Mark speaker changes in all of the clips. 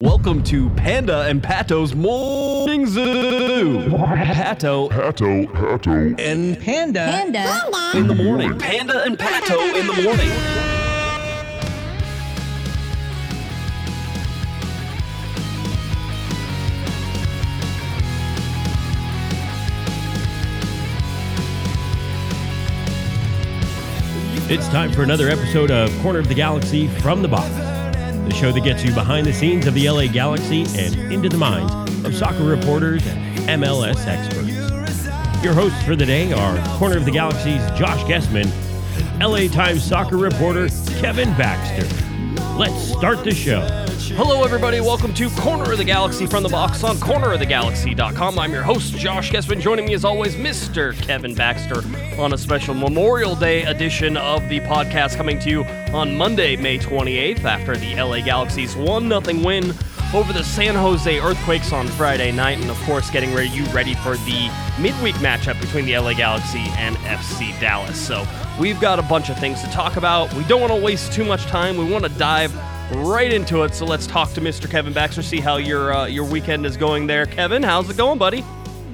Speaker 1: Welcome to Panda and Pato's Morning Zoo. Pato
Speaker 2: Pato, Pato,
Speaker 1: and
Speaker 3: Panda.
Speaker 4: Panda.
Speaker 1: in the morning. Panda and Pato in the morning.
Speaker 5: It's time for another episode of Corner of the Galaxy from the Box, the show that gets you behind the scenes of the LA Galaxy and into the minds of soccer reporters and MLS experts. Your hosts for the day are Corner of the Galaxy's Josh Gessman, LA Times soccer reporter Kevin Baxter. Let's start the show.
Speaker 1: Hello, everybody. Welcome to Corner of the Galaxy from the box on cornerofthegalaxy.com. I'm your host, Josh Gessman. Joining me, as always, Mr. Kevin Baxter on a special Memorial Day edition of the podcast coming to you on Monday, May 28th, after the LA Galaxy's 1 0 win over the San Jose Earthquakes on Friday night. And, of course, getting you ready for the midweek matchup between the LA Galaxy and FC Dallas. So, we've got a bunch of things to talk about. We don't want to waste too much time. We want to dive right into it. So let's talk to Mr. Kevin Baxter, see how your uh, your weekend is going there. Kevin, how's it going, buddy?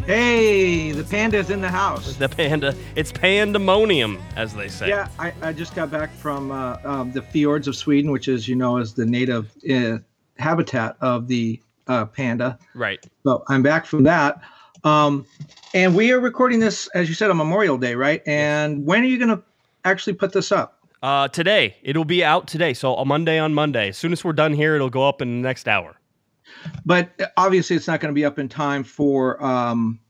Speaker 3: Hey, the panda's in the house.
Speaker 1: The panda, it's pandemonium, as they say.
Speaker 3: Yeah, I, I just got back from uh, um, the fjords of Sweden, which is, you know, is the native uh, habitat of the uh, panda.
Speaker 1: Right.
Speaker 3: So I'm back from that. Um, and we are recording this, as you said, on Memorial Day, right? And when are you going to actually put this up?
Speaker 1: Uh, today, it'll be out today. So a Monday on Monday. As soon as we're done here, it'll go up in the next hour.
Speaker 3: But obviously, it's not going to be up in time for um,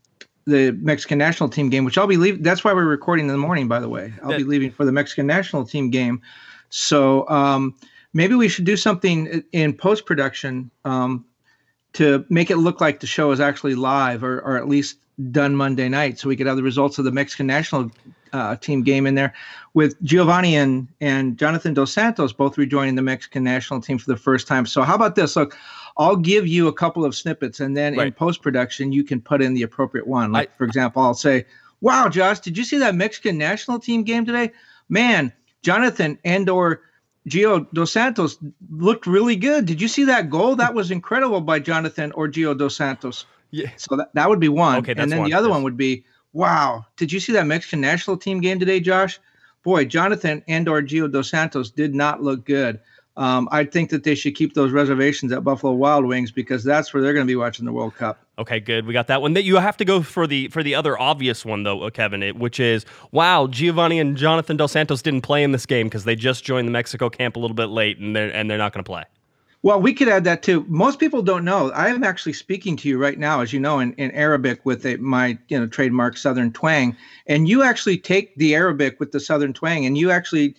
Speaker 3: the Mexican national team game, which I'll be leaving. That's why we're recording in the morning, by the way. I'll
Speaker 1: That-
Speaker 3: be leaving for the Mexican national team game. So um, maybe we should do something in post production um, to make it look like the show is actually live or, or at least done Monday night so we could have the results of the Mexican national uh, team game in there with Giovanni and, and Jonathan Dos Santos both rejoining the Mexican national team for the first time. So how about this? Look, I'll give you a couple of snippets and then in post production you can put in the appropriate one. Like
Speaker 1: I-
Speaker 3: for example, I'll say, "Wow, Josh, did you see that Mexican national team game today? Man, Jonathan and or Gio Dos Santos looked really good. Did you see that goal? That was incredible by Jonathan or Gio Dos Santos.
Speaker 1: Yeah.
Speaker 3: So that, that would be one.
Speaker 1: Okay, that's
Speaker 3: and then
Speaker 1: one,
Speaker 3: the other
Speaker 1: yes.
Speaker 3: one would be, wow, did you see that Mexican national team game today, Josh? Boy, Jonathan and or Gio Dos Santos did not look good. Um, I think that they should keep those reservations at Buffalo Wild Wings because that's where they're going to be watching the World Cup.
Speaker 1: Okay, good. We got that one. That you have to go for the for the other obvious one though, uh, Kevin, it, which is wow, Giovanni and Jonathan Dos Santos didn't play in this game because they just joined the Mexico camp a little bit late, and they're and they're not going to play.
Speaker 3: Well, we could add that too. Most people don't know. I am actually speaking to you right now, as you know, in, in Arabic with a, my you know trademark Southern twang, and you actually take the Arabic with the Southern twang, and you actually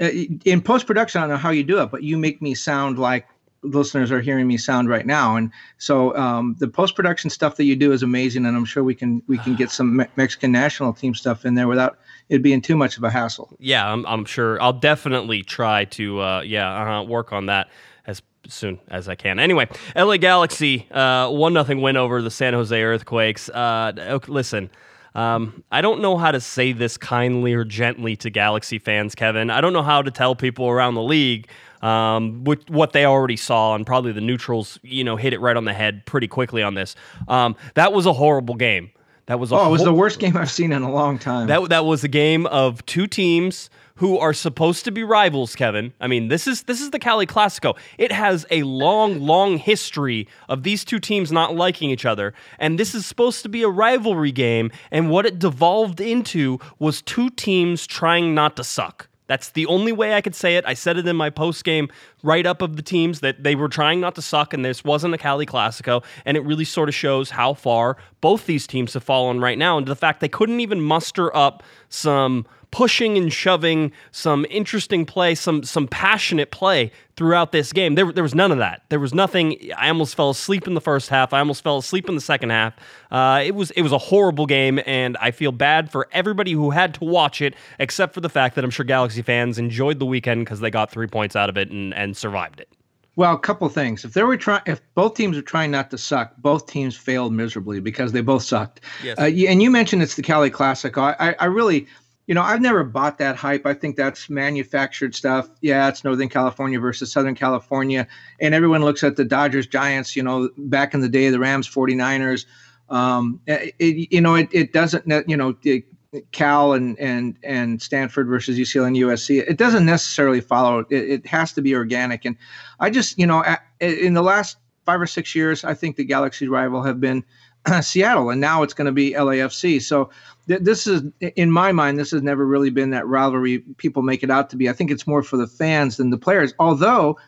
Speaker 3: uh, in post production, I don't know how you do it, but you make me sound like listeners are hearing me sound right now. And so um, the post production stuff that you do is amazing, and I'm sure we can we can get some Me- Mexican national team stuff in there without it being too much of a hassle.
Speaker 1: Yeah, I'm, I'm sure. I'll definitely try to, uh, yeah, uh, work on that as soon as I can. Anyway, LA Galaxy, uh, one nothing win over the San Jose Earthquakes. Uh, listen. Um, I don't know how to say this kindly or gently to Galaxy fans, Kevin. I don't know how to tell people around the league um, what they already saw, and probably the neutrals, you know, hit it right on the head pretty quickly on this. Um, that was a horrible game. That was a
Speaker 3: Oh, it was the worst game I've seen in a long time.
Speaker 1: that that was a game of two teams who are supposed to be rivals, Kevin. I mean, this is this is the Cali Classico. It has a long, long history of these two teams not liking each other, and this is supposed to be a rivalry game. And what it devolved into was two teams trying not to suck. That's the only way I could say it. I said it in my post game write up of the teams that they were trying not to suck, and this wasn't a Cali Classico. And it really sort of shows how far both these teams have fallen right now, and the fact they couldn't even muster up some pushing and shoving, some interesting play, some some passionate play throughout this game. There, there was none of that. There was nothing. I almost fell asleep in the first half. I almost fell asleep in the second half. Uh, it was it was a horrible game, and I feel bad for everybody who had to watch it, except for the fact that I'm sure Galaxy fans enjoyed the weekend because they got three points out of it and, and survived it.
Speaker 3: Well, a couple things. If they were trying, if both teams are trying not to suck, both teams failed miserably because they both sucked.
Speaker 1: Yes.
Speaker 3: Uh, and you mentioned it's the Cali Classic. I, I, I really, you know, I've never bought that hype. I think that's manufactured stuff. Yeah, it's Northern California versus Southern California. And everyone looks at the Dodgers, Giants, you know, back in the day, the Rams, 49ers. Um, it, you know, it, it doesn't, you know, it, Cal and, and, and Stanford versus UCLA and USC, it doesn't necessarily follow. It, it has to be organic. And I just, you know, in the last five or six years, I think the Galaxy rival have been Seattle, and now it's going to be LAFC. So th- this is, in my mind, this has never really been that rivalry people make it out to be. I think it's more for the fans than the players. Although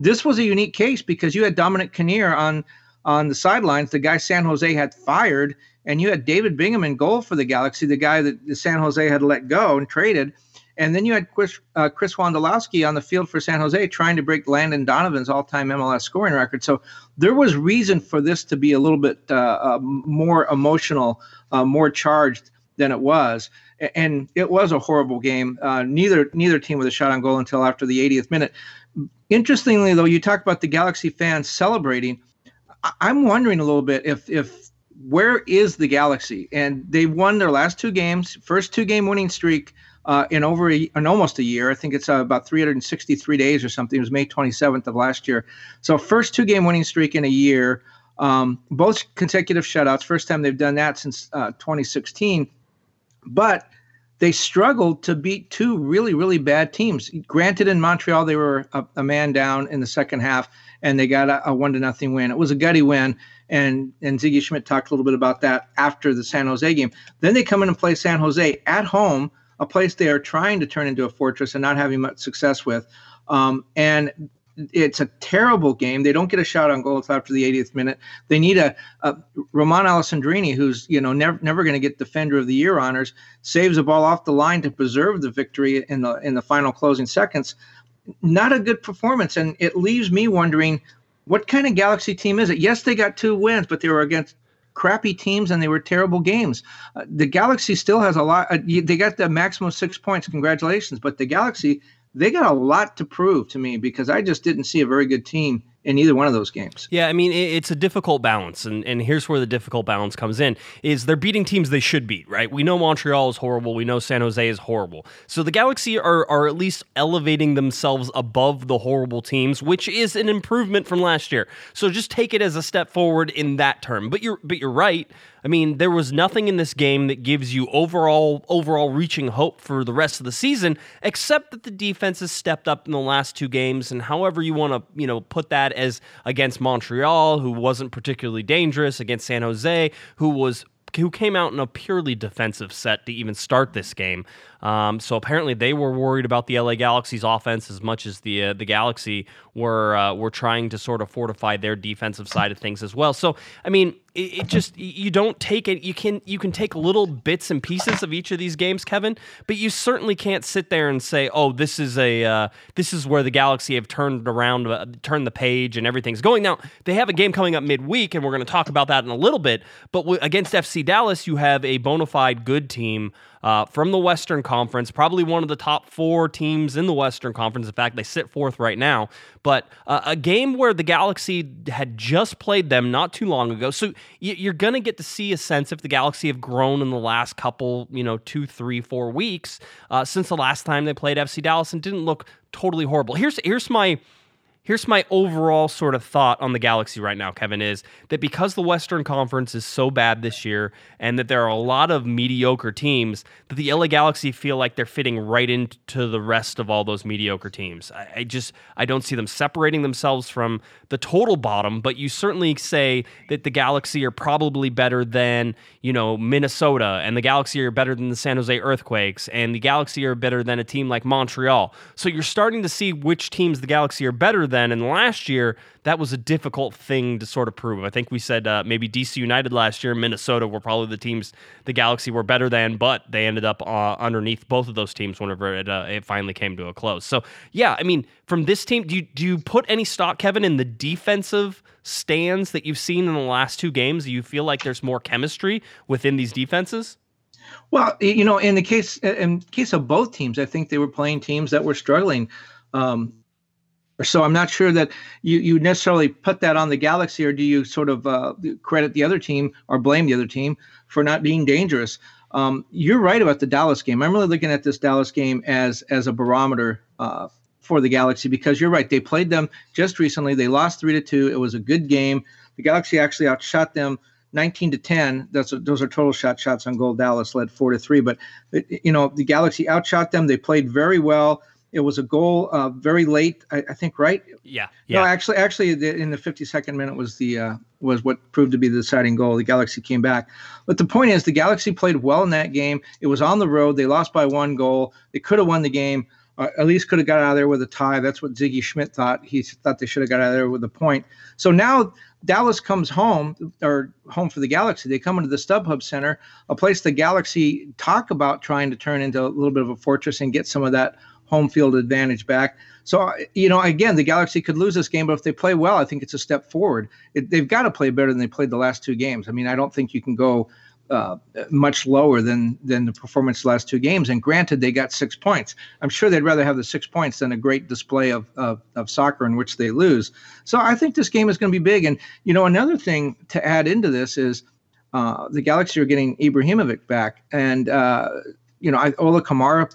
Speaker 3: this was a unique case because you had Dominic Kinnear on on the sidelines, the guy San Jose had fired, and you had David Bingham in goal for the Galaxy, the guy that San Jose had let go and traded. And then you had Chris, uh, Chris Wondolowski on the field for San Jose trying to break Landon Donovan's all-time MLS scoring record. So there was reason for this to be a little bit uh, uh, more emotional, uh, more charged than it was. And it was a horrible game. Uh, neither neither team with a shot on goal until after the 80th minute. Interestingly, though, you talk about the Galaxy fans celebrating. I- I'm wondering a little bit if if where is the Galaxy? And they won their last two games, first two game winning streak uh, in over a, in almost a year. I think it's uh, about 363 days or something. It was May 27th of last year. So first two game winning streak in a year. Um, both consecutive shutouts. First time they've done that since uh, 2016. But they struggled to beat two really really bad teams. Granted, in Montreal they were a, a man down in the second half, and they got a, a one to nothing win. It was a gutty win and and Sigi Schmid talked a little bit about that after the San Jose game. Then they come in and play San Jose at home a place they are trying to turn into a fortress and not having much success with. Um, and it's a terrible game. They don't get a shot on goal after the 80th minute. They need a, a Romain Alessandrini, who's you know never never going to get Defender of the Year honors, saves a ball off the line to preserve the victory in the in the final closing seconds. Not a good performance, and it leaves me wondering what kind of Galaxy team is it. Yes, they got two wins, but they were against crappy teams and they were terrible games. Uh, the Galaxy still has a lot. Uh, they got the maximum six points. Congratulations. But the Galaxy, they got a lot to prove to me because I just didn't see a very good team in either one of those games.
Speaker 1: Yeah, I mean it's a difficult balance, and and here's where the difficult balance comes in: is they're beating teams they should beat, right? We know Montreal is horrible, we know San Jose is horrible, so the Galaxy are are at least elevating themselves above the horrible teams, which is an improvement from last year. So just take it as a step forward in that term. But you're but you're right. I mean, there was nothing in this game that gives you overall overall reaching hope for the rest of the season, except that the defense has stepped up in the last two games. And however you want to, you know, put that as against Montreal, who wasn't particularly dangerous, against San Jose, who was who came out in a purely defensive set to even start this game. Um, so apparently they were worried about the LA Galaxy's offense as much as the uh, the Galaxy were uh, were trying to sort of fortify their defensive side of things as well. So I mean, it, it, just you don't take it. You can you can take little bits and pieces of each of these games, Kevin, but you certainly can't sit there and say, oh, this is a uh, this is where the Galaxy have turned around, uh, turned the page, and everything's going. Now they have a game coming up midweek, and we're going to talk about that in a little bit. But w- against FC Dallas, you have a bona fide good team uh, from the Western Conference, probably one of the top four teams in the Western Conference. In fact, they sit fourth right now. But uh, a game where the Galaxy had just played them not too long ago. So you're going to get to see a sense if the Galaxy have grown in the last couple, you know, two, three, four weeks uh, since the last time they played FC Dallas and didn't look totally horrible. Here's here's my here's my overall sort of thought on the Galaxy right now, Kevin, is that because the Western Conference is so bad this year and that there are a lot of mediocre teams, that the LA Galaxy feel like they're fitting right into the rest of all those mediocre teams. I, I just I don't see them separating themselves from the total bottom, but you certainly say that the Galaxy are probably better than, you know, Minnesota and the Galaxy are better than the San Jose Earthquakes and the Galaxy are better than a team like Montreal. So you're starting to see which teams the Galaxy are better than then. And last year, that was a difficult thing to sort of prove. I think we said uh, maybe DC United last year, Minnesota were probably the teams the Galaxy were better than, but they ended up uh, underneath both of those teams whenever it, uh, it finally came to a close. So yeah, I mean, from this team, do you do you put any stock, Kevin, in the defensive stands that you've seen in the last two games? Do you feel like there's more chemistry within these defenses?
Speaker 3: Well, you know, in the case in case of both teams, I think they were playing teams that were struggling. Um, so I'm not sure that you, you necessarily put that on the Galaxy, or do you sort of uh, credit the other team or blame the other team for not being dangerous? Um, you're right about the Dallas game. I'm really looking at this Dallas game as as a barometer uh, for the Galaxy because you're right. They played them just recently. They lost three to two. It was a good game. The Galaxy actually outshot them 19 to 10. That's a, those are total shot shots on goal. Dallas led four to three, but it, you know the Galaxy outshot them. They played very well. It was a goal uh, very late, I, I, think, right?
Speaker 1: Yeah. yeah.
Speaker 3: No, actually, actually, in the 52nd minute was the uh, was what proved to be the deciding goal. The Galaxy came back, but the point is, the Galaxy played well in that game. It was on the road. They lost by one goal. They could have won the game. Uh, at least could have got out of there with a tie. That's what Sigi Schmid thought. He thought they should have got out of there with a point. So now Dallas comes home or home for the Galaxy. They come into the StubHub Center, a place the Galaxy talk about trying to turn into a little bit of a fortress and get some of that home field advantage back. So, you know, again, the Galaxy could lose this game, but if they play well, I think it's a step forward. It, they've got to play better than they played the last two games. I mean, I don't think you can go uh, much lower than than the performance the last two games. And granted, they got six points. I'm sure they'd rather have the six points than a great display of of, of soccer in which they lose. So I think this game is going to be big. And you know, another thing to add into this is uh, the Galaxy are getting Ibrahimovic back, and uh, you know, Ola Kamara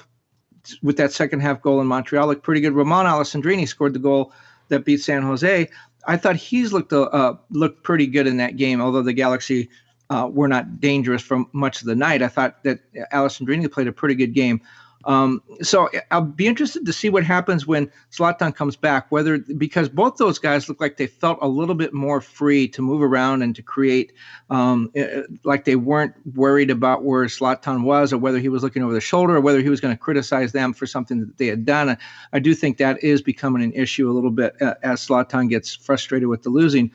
Speaker 3: with that second half goal in Montreal looked pretty good. Romain Alessandrini scored the goal that beat San Jose. I thought he's looked uh, looked pretty good in that game, although the Galaxy uh, were not dangerous for much of the night. I thought that Alessandrini played a pretty good game. Um, so I'll be interested to see what happens when Zlatan comes back. Whether because both those guys look like they felt a little bit more free to move around and to create, um, eh, like they weren't worried about where Zlatan was or whether he was looking over the shoulder or whether he was going to criticize them for something that they had done. I do think that is becoming an issue a little bit uh, as Zlatan gets frustrated with the losing.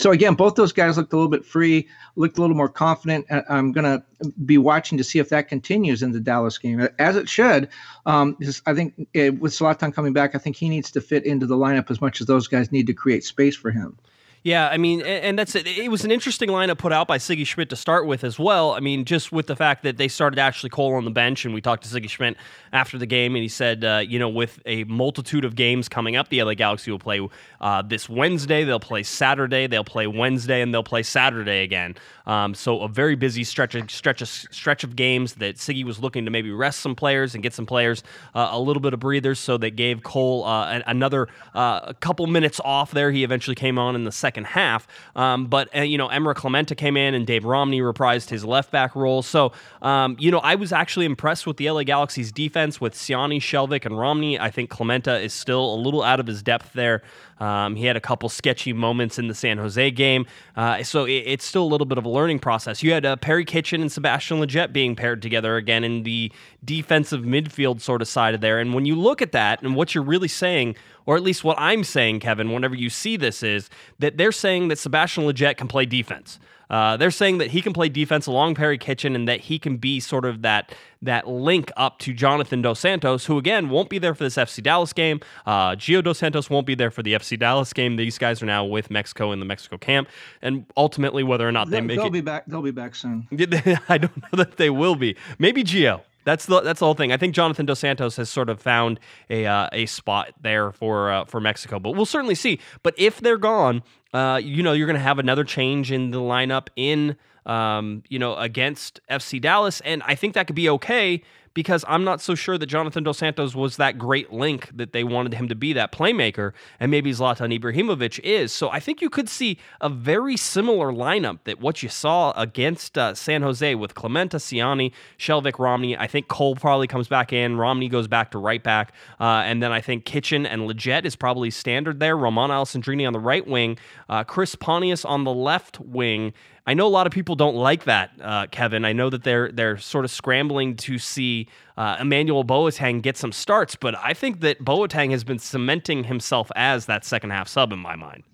Speaker 3: So again, both those guys looked a little bit free, looked a little more confident. I'm going to be watching to see if that continues in the Dallas game, as it should. Um, I think uh, with Zlatan coming back, I think he needs to fit into the lineup as much as those guys need to create space for him.
Speaker 1: Yeah, I mean, and that's it. It was an interesting lineup put out by Sigi Schmid to start with as well. I mean, just with the fact that they started Ashley Cole on the bench, and we talked to Sigi Schmid after the game, and he said, uh, you know, with a multitude of games coming up, the LA Galaxy will play uh, this Wednesday, they'll play Saturday, they'll play Wednesday, and they'll play Saturday again. Um, so a very busy stretch of, stretch of, stretch of games that Sigi was looking to maybe rest some players and get some players uh, a little bit of breathers, so that gave Cole uh, another uh, couple minutes off there. He eventually came on in the second second half. Um, but uh, you know, Emre Clemente came in and Dave Romney reprised his left back role. So um, you know, I was actually impressed with the LA Galaxy's defense with Ciani, Skjelvik, and Romney. I think Clementa is still a little out of his depth there. Um, he had a couple sketchy moments in the San Jose game, uh, so it, it's still a little bit of a learning process. You had uh, Perry Kitchen and Sebastian Lletget being paired together again in the defensive midfield sort of side of there. And when you look at that and what you're really saying, or at least what I'm saying, Kevin, whenever you see this, is that they're saying that Sebastian Lletget can play defense. Uh, they're saying that he can play defense along Perry Kitchen and that he can be sort of that that link up to Jonathan Dos Santos, who again won't be there for this FC Dallas game. Uh, Gio Dos Santos won't be there for the FC Dallas game. These guys are now with Mexico in the Mexico camp, and ultimately whether or not
Speaker 3: they
Speaker 1: they'll,
Speaker 3: make
Speaker 1: they'll
Speaker 3: it, be back. They'll be back soon.
Speaker 1: I don't know that they will be. Maybe Gio. That's the that's the whole thing. I think Jonathan Dos Santos has sort of found a uh, a spot there for uh, for Mexico, but we'll certainly see. But if they're gone, uh, you know, you're going to have another change in the lineup in um, you know against FC Dallas, and I think that could be okay because I'm not so sure that Jonathan Dos Santos was that great link that they wanted him to be, that playmaker, and maybe Zlatan Ibrahimovic is. So I think you could see a very similar lineup that what you saw against uh, San Jose with Clemente, Ciani, Skjelvik, Romney. I think Cole probably comes back in. Romney goes back to right back. Uh, and then I think Kitchen and Lletget is probably standard there. Romain Alessandrini on the right wing, uh, Chris Pontius on the left wing, I know a lot of people don't like that, uh, Kevin. I know that they're they're sort of scrambling to see uh, Emmanuel Boateng get some starts, but I think that Boateng has been cementing himself as that second half sub in my mind.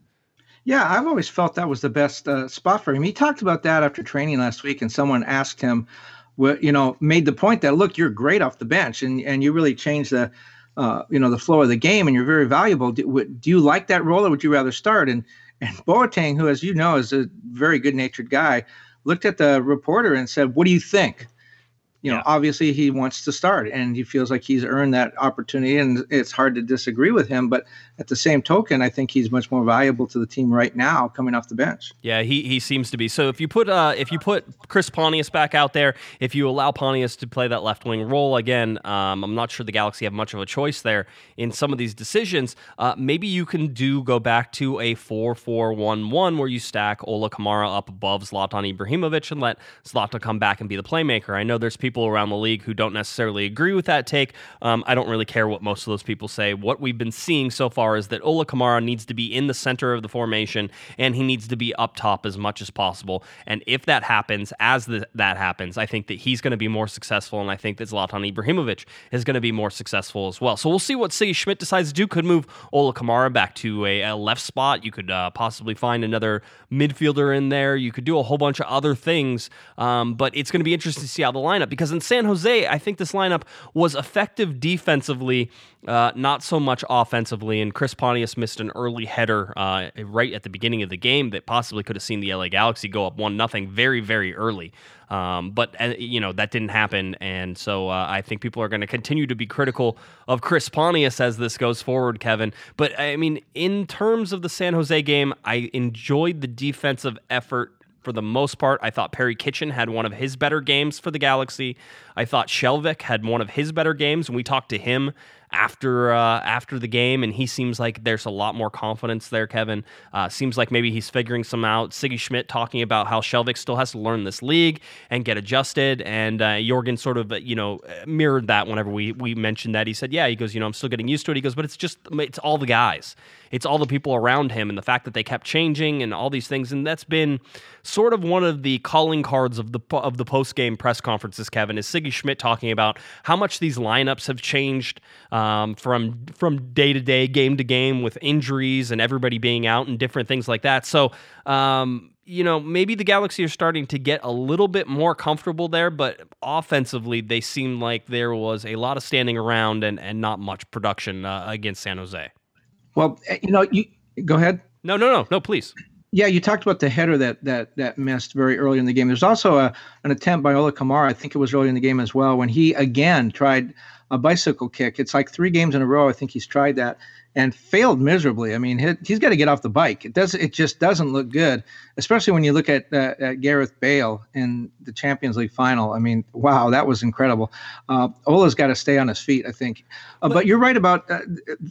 Speaker 3: Yeah, I've always felt that was the best uh, spot for him. He talked about that after training last week, and someone asked him, well, you know, made the point that look, you're great off the bench, and and you really changed the. Uh, you know the flow of the game, and you're very valuable. Do, do you like that role, or would you rather start? And and Boateng, who, as you know, is a very good natured guy, looked at the reporter and said, What do you think? You know,
Speaker 1: Yeah.
Speaker 3: obviously he wants to start and he feels like he's earned that opportunity, and it's hard to disagree with him. But at the same token, I think he's much more valuable to the team right now, coming off the bench.
Speaker 1: Yeah, he, he seems to be. So if you put uh, if you put Chris Pontius back out there, if you allow Pontius to play that left wing role again, um, I'm not sure the Galaxy have much of a choice there in some of these decisions. Uh, maybe you can do go back to a 4-4-1-1 where you stack Ola Kamara up above Zlatan Ibrahimovic and let Zlatan come back and be the playmaker. I know there's people around the league who don't necessarily agree with that take. Um, I don't really care what most of those people say. What we've been seeing so far is that Ola Kamara needs to be in the center of the formation and he needs to be up top as much as possible. And if that happens, as the, that happens, I think that he's going to be more successful, and I think that Zlatan Ibrahimovic is going to be more successful as well. So we'll see what Sigi Schmid decides to do. Could move Ola Kamara back to a, a left spot. You could uh, possibly find another midfielder in there. You could do a whole bunch of other things, um, but it's going to be interesting to see how the lineup because in San Jose, I think this lineup was effective defensively, uh, not so much offensively. And Chris Pontius missed an early header uh, right at the beginning of the game that possibly could have seen the LA Galaxy go up one nothing very very early. Um, but uh, you know that didn't happen, and so uh, I think people are going to continue to be critical of Chris Pontius as this goes forward, Kevin. But I mean, in terms of the San Jose game, I enjoyed the defensive effort for the most part. I thought Perry Kitchen had one of his better games for the Galaxy. I thought Skjelvik had one of his better games, and we talked to him after uh, after the game, and he seems like there's a lot more confidence there. Kevin uh, seems like maybe he's figuring some out. Sigi Schmid talking about how Skjelvik still has to learn this league and get adjusted, and uh, Jorgen sort of you know mirrored that whenever we we mentioned that. He said, "Yeah," he goes, "You know, I'm still getting used to it." He goes, "But it's just it's all the guys." It's all the people around him and the fact that they kept changing and all these things, and that's been sort of one of the calling cards of the of the post game press conferences. Kevin is Sigi Schmid talking about how much these lineups have changed um, from from day to day, game to game, with injuries and everybody being out and different things like that. So. Um, you know, maybe the Galaxy are starting to get a little bit more comfortable there, but offensively, they seem like there was a lot of standing around and, and not much production uh, against San Jose.
Speaker 3: Well, eh, you know, you go ahead.
Speaker 1: No, no, no, no, please.
Speaker 3: Yeah, you talked about the header that that that missed very early in the game. There's also a, an attempt by Ola Kamara, I think it was early in the game as well, when he again tried a bicycle kick. It's like three games in a row. I think he's tried that and failed miserably. I mean, he, he's got to get off the bike. It does. It just doesn't look good, especially when you look at, uh, at Gareth Bale in the Champions League final. I mean, wow, that was incredible. Uh, Ola's got to stay on his feet, I think. Uh, but you're right about. Uh,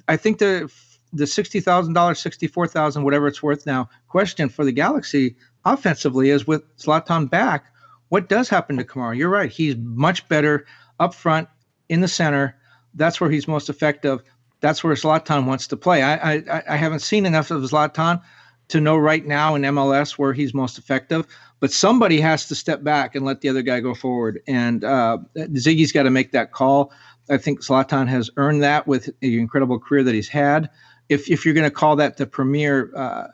Speaker 3: I think the the sixty thousand dollars, sixty four thousand, whatever it's worth now. Question for the Galaxy offensively is with Zlatan back, what does happen to Kamara? You're right; he's much better up front in the center. That's where he's most effective. That's where Zlatan wants to play. I I, I haven't seen enough of Zlatan to know right now in MLS where he's most effective. But somebody has to step back and let the other guy go forward. And uh, Ziggy's got to make that call. I think Zlatan has earned that with the incredible career that he's had if if you're going to call that the premier uh,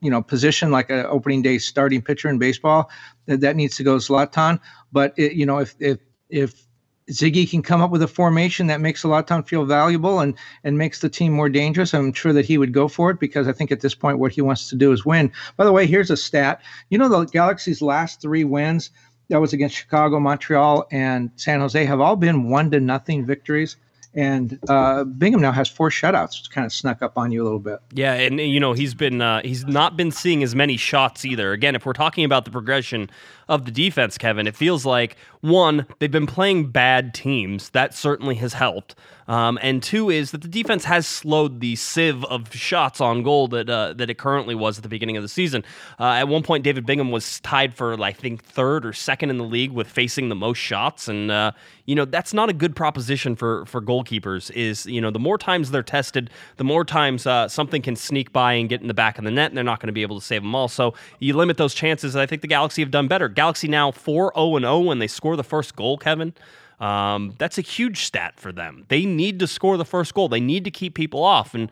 Speaker 3: you know position like an opening day starting pitcher in baseball that, that needs to go Zlatan but it, you know if if if Ziggy can come up with a formation that makes Zlatan feel valuable and and makes the team more dangerous I'm sure that he would go for it because I think at this point what he wants to do is win. By the way here's a stat. You know the Galaxy's last 3 wins that was against Chicago Montreal and San Jose have all been one to nothing victories and uh, Bingham now has four shutouts. It's kind of snuck up on you a little bit.
Speaker 1: Yeah, and you know he's been uh, he's not been seeing as many shots either. Again, if we're talking about the progression of the defense, Kevin, it feels like one they've been playing bad teams. That certainly has helped. Um, and two is that the defense has slowed the sieve of shots on goal that uh, that it currently was at the beginning of the season. Uh, at one point, David Bingham was tied for I think third or second in the league with facing the most shots, and uh, you know that's not a good proposition for for goalkeepers. Is you know the more times they're tested, the more times uh, something can sneak by and get in the back of the net, and they're not going to be able to save them all. So you limit those chances. And I think the Galaxy have done better. Galaxy now four zero and zero when they score the first goal, Kevin. Um, that's a huge stat for them. They need to score the first goal. They need to keep people off. And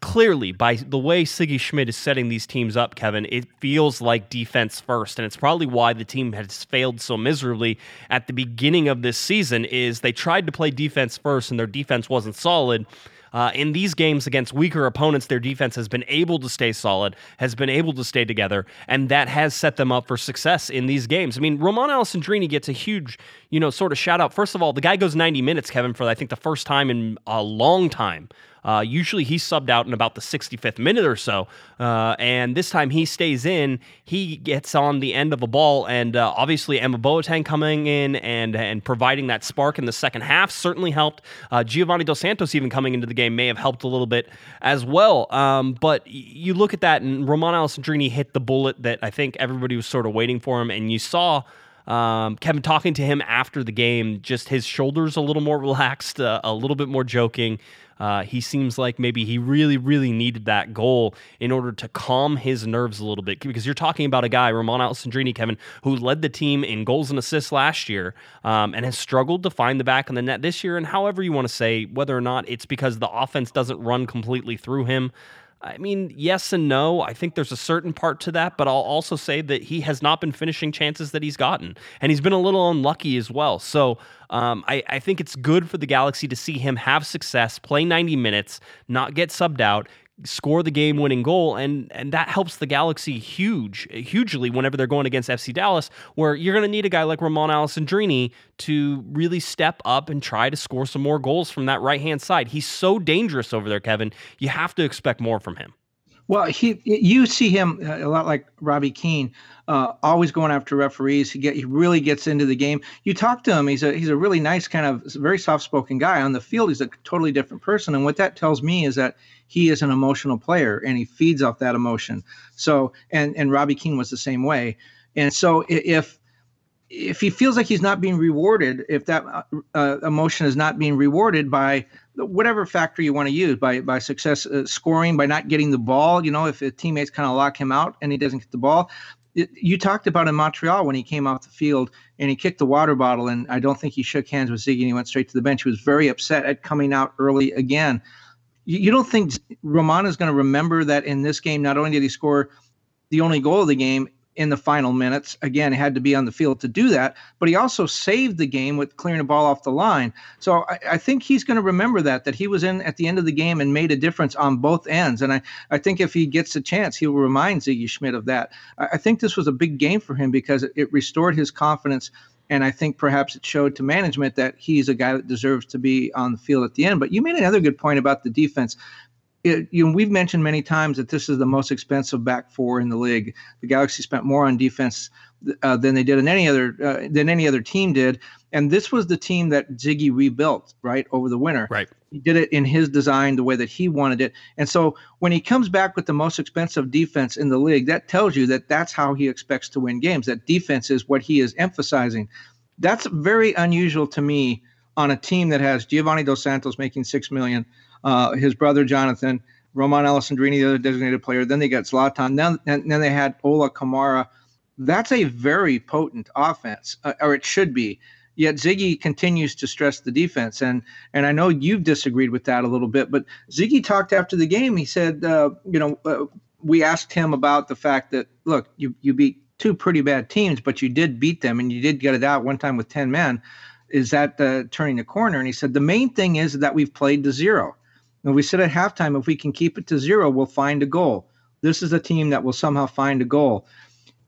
Speaker 1: clearly, by the way Sigi Schmid is setting these teams up, Kevin, it feels like defense first. And it's probably why the team has failed so miserably at the beginning of this season is they tried to play defense first and their defense wasn't solid. Uh, in these games against weaker opponents, their defense has been able to stay solid, has been able to stay together, and that has set them up for success in these games. I mean, Romain Alessandrini gets a huge, you know, sort of shout out. First of all, the guy goes 90 minutes, Kevin, for I think the first time in a long time. Uh, usually he's subbed out in about the 65th minute or so, uh, and this time he stays in. He gets on the end of a ball, and uh, obviously Ema Boateng coming in and and providing that spark in the second half certainly helped. Uh, Giovanni Dos Santos even coming into the game may have helped a little bit as well. Um, but you look at that, and Romain Alessandrini hit the bullet that I think everybody was sort of waiting for him, and you saw. Um, Kevin talking to him after the game, just his shoulders a little more relaxed, uh, a little bit more joking. Uh, he seems like maybe he really, really needed that goal in order to calm his nerves a little bit because you're talking about a guy, Romain Alessandrini, Kevin, who led the team in goals and assists last year um, and has struggled to find the back of the net this year. And however you want to say, whether or not it's because the offense doesn't run completely through him, I mean, yes and no. I think there's a certain part to that, but I'll also say that he has not been finishing chances that he's gotten, and he's been a little unlucky as well. So um, I, I think it's good for the Galaxy to see him have success, play 90 minutes, not get subbed out, score the game winning goal and and that helps the Galaxy huge hugely whenever they're going against FC Dallas where you're going to need a guy like Romain Alessandrini to really step up and try to score some more goals from that right-hand side. He's so dangerous over there Kevin. You have to expect more from him.
Speaker 3: Well, he you see him a lot like Robbie Keane, uh, always going after referees. He get he really gets into the game. You talk to him; he's a he's a really nice kind of very soft spoken guy. On the field, he's a totally different person. And what that tells me is that he is an emotional player and he feeds off that emotion. So and and Robbie Keane was the same way. And so if if he feels like he's not being rewarded, if that uh, uh emotion is not being rewarded by whatever factor you want to use, by by success uh, scoring, by not getting the ball, you know, if his teammates kind of lock him out and he doesn't get the ball, it, you talked about in Montreal when he came off the field and he kicked the water bottle, and I don't think he shook hands with Ziggy and he went straight to the bench. He was very upset at coming out early again you don't think Romain is going to remember that in this game, not only did he score the only goal of the game in the final minutes, again, had to be on the field to do that, but he also saved the game with clearing the ball off the line. So I, I think he's going to remember that, that he was in at the end of the game and made a difference on both ends. And I, I think if he gets a chance, he will remind Ziggy Schmidt of that. I, I think this was a big game for him because it, it restored his confidence and I think perhaps it showed to management that he's a guy that deserves to be on the field at the end. But you made another good point about the defense. It, you know, we've mentioned many times that this is the most expensive back four in the league. The Galaxy spent more on defense uh, than they did in any other uh, than any other team did, and this was the team that Ziggy rebuilt right over the winter.
Speaker 1: Right.
Speaker 3: He did it in his design, the way that he wanted it. And so when he comes back with the most expensive defense in the league, that tells you that that's how he expects to win games. That defense is what he is emphasizing. That's very unusual to me on a team that has Giovanni Dos Santos making six million, uh, his brother Jonathan, Romain Alessandrini, the other designated player. Then they got Zlatan. Then, and then they had Ola Kamara. That's a very potent offense, uh, or it should be. Yet Ziggy continues to stress the defense, and and I know you've disagreed with that a little bit. But Ziggy talked after the game. He said, uh, you know, uh, we asked him about the fact that look, you you beat two pretty bad teams, but you did beat them, and you did get it out one time with ten men. Is that uh, turning the corner? And he said the main thing is that we've played to zero. And we said at halftime, if we can keep it to zero, we'll find a goal. This is a team that will somehow find a goal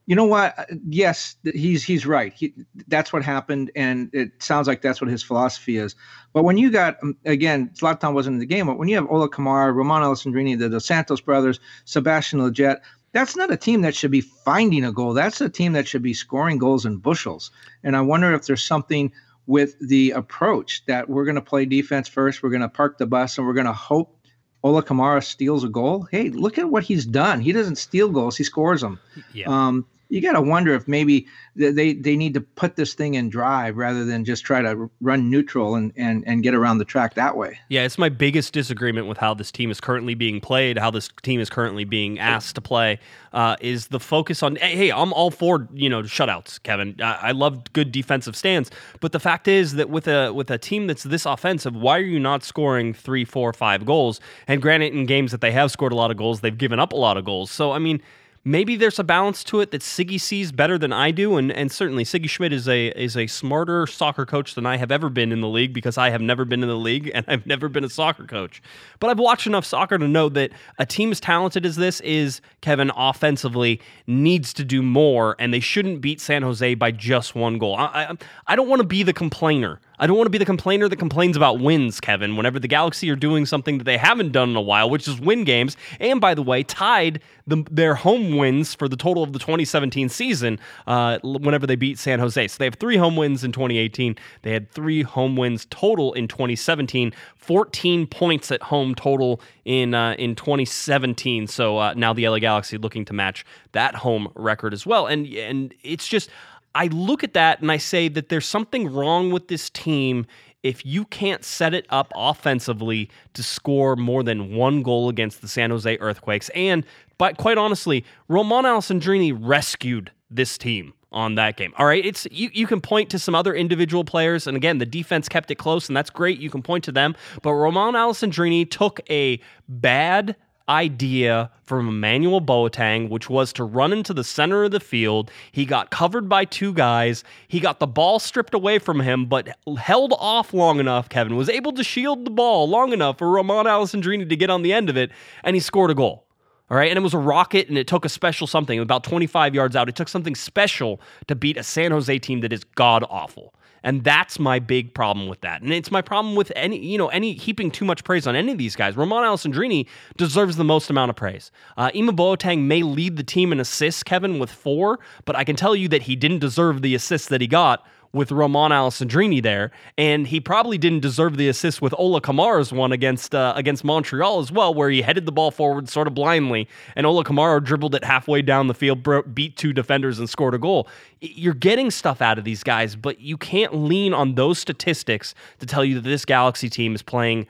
Speaker 3: you know what? Yes, he's he's right. He, that's what happened, and it sounds like that's what his philosophy is. But when you got um, again, Zlatan wasn't in the game, but when you have Ola Kamara, Romain Alessandrini, the Dos Santos brothers, Sebastian Lletget, that's not a team that should be finding a goal. That's a team that should be scoring goals in bushels. And I wonder if there's something with the approach that we're going to play defense first, we're going to park the bus, and we're going to hope Ola Kamara steals a goal. Hey, look at what he's done. He doesn't steal goals; he scores them. Yeah. Um, you got to wonder if maybe they they need to put this thing in drive rather than just try to run neutral and and and get around the track that way.
Speaker 1: Yeah, it's my biggest disagreement with how this team is currently being played, how this team is currently being asked to play, uh, is the focus on. Hey, I'm all for you know shutouts, Kevin. I, I love good defensive stands, but the fact is that with a with a team that's this offensive, why are you not scoring three, four, five goals? And granted, in games that they have scored a lot of goals, they've given up a lot of goals. So I mean maybe there's a balance to it that Sigi sees better than I do, and and certainly Sigi Schmid is a is a smarter soccer coach than I have ever been in the league because I have never been in the league and I've never been a soccer coach. But I've watched enough soccer to know that a team as talented as this is Kevin offensively needs to do more, and they shouldn't beat San Jose by just one goal. I I, I don't want to be the complainer. I don't want to be the complainer that complains about wins, Kevin, whenever the Galaxy are doing something that they haven't done in a while, which is win games. And by the way, tied the, their home wins for the total of the 2017 season uh, whenever they beat San Jose. So they have three home wins in 2018. They had three home wins total in 2017, 14 points at home total in, uh, in 2017. So uh, now the LA Galaxy looking to match that home record as well. And, and it's just. I look at that and I say that there's something wrong with this team if you can't set it up offensively to score more than one goal against the San Jose Earthquakes. And but quite honestly, Romain Alessandrini rescued this team on that game. All right, it's you, you can point to some other individual players, and again, the defense kept it close, and that's great. You can point to them, but Romain Alessandrini took a bad idea from Emmanuel Boateng, which was to run into the center of the field. He got covered by two guys. He got the ball stripped away from him, but held off long enough, Kevin, was able to shield the ball long enough for Romain Alessandrini to get on the end of it, and he scored a goal. All right, and it was a rocket, and it took a special something about 25 yards out. It took something special to beat a San Jose team that is god awful. And that's my big problem with that. And it's my problem with any, you know, any heaping too much praise on any of these guys. Romain Alessandrini deserves the most amount of praise. Uh, Ema Boateng may lead the team in assists, Kevin, with four, but I can tell you that he didn't deserve the assists that he got with Romain Alessandrini there, and he probably didn't deserve the assist with Ola Kamara's one against uh, against Montreal as well, where he headed the ball forward sort of blindly, and Ola Kamara dribbled it halfway down the field, beat two defenders, and scored a goal. You're getting stuff out of these guys, but you can't lean on those statistics to tell you that this Galaxy team is playing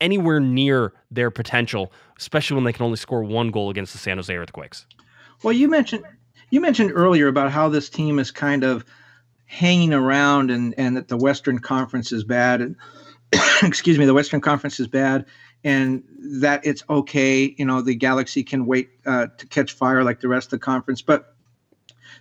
Speaker 1: anywhere near their potential, especially when they can only score one goal against the San Jose Earthquakes.
Speaker 3: Well, you mentioned you mentioned earlier about how this team is kind of hanging around and, and that the Western Conference is bad. And, excuse me, the Western Conference is bad and that it's okay. You know, the Galaxy can wait uh, to catch fire like the rest of the conference. But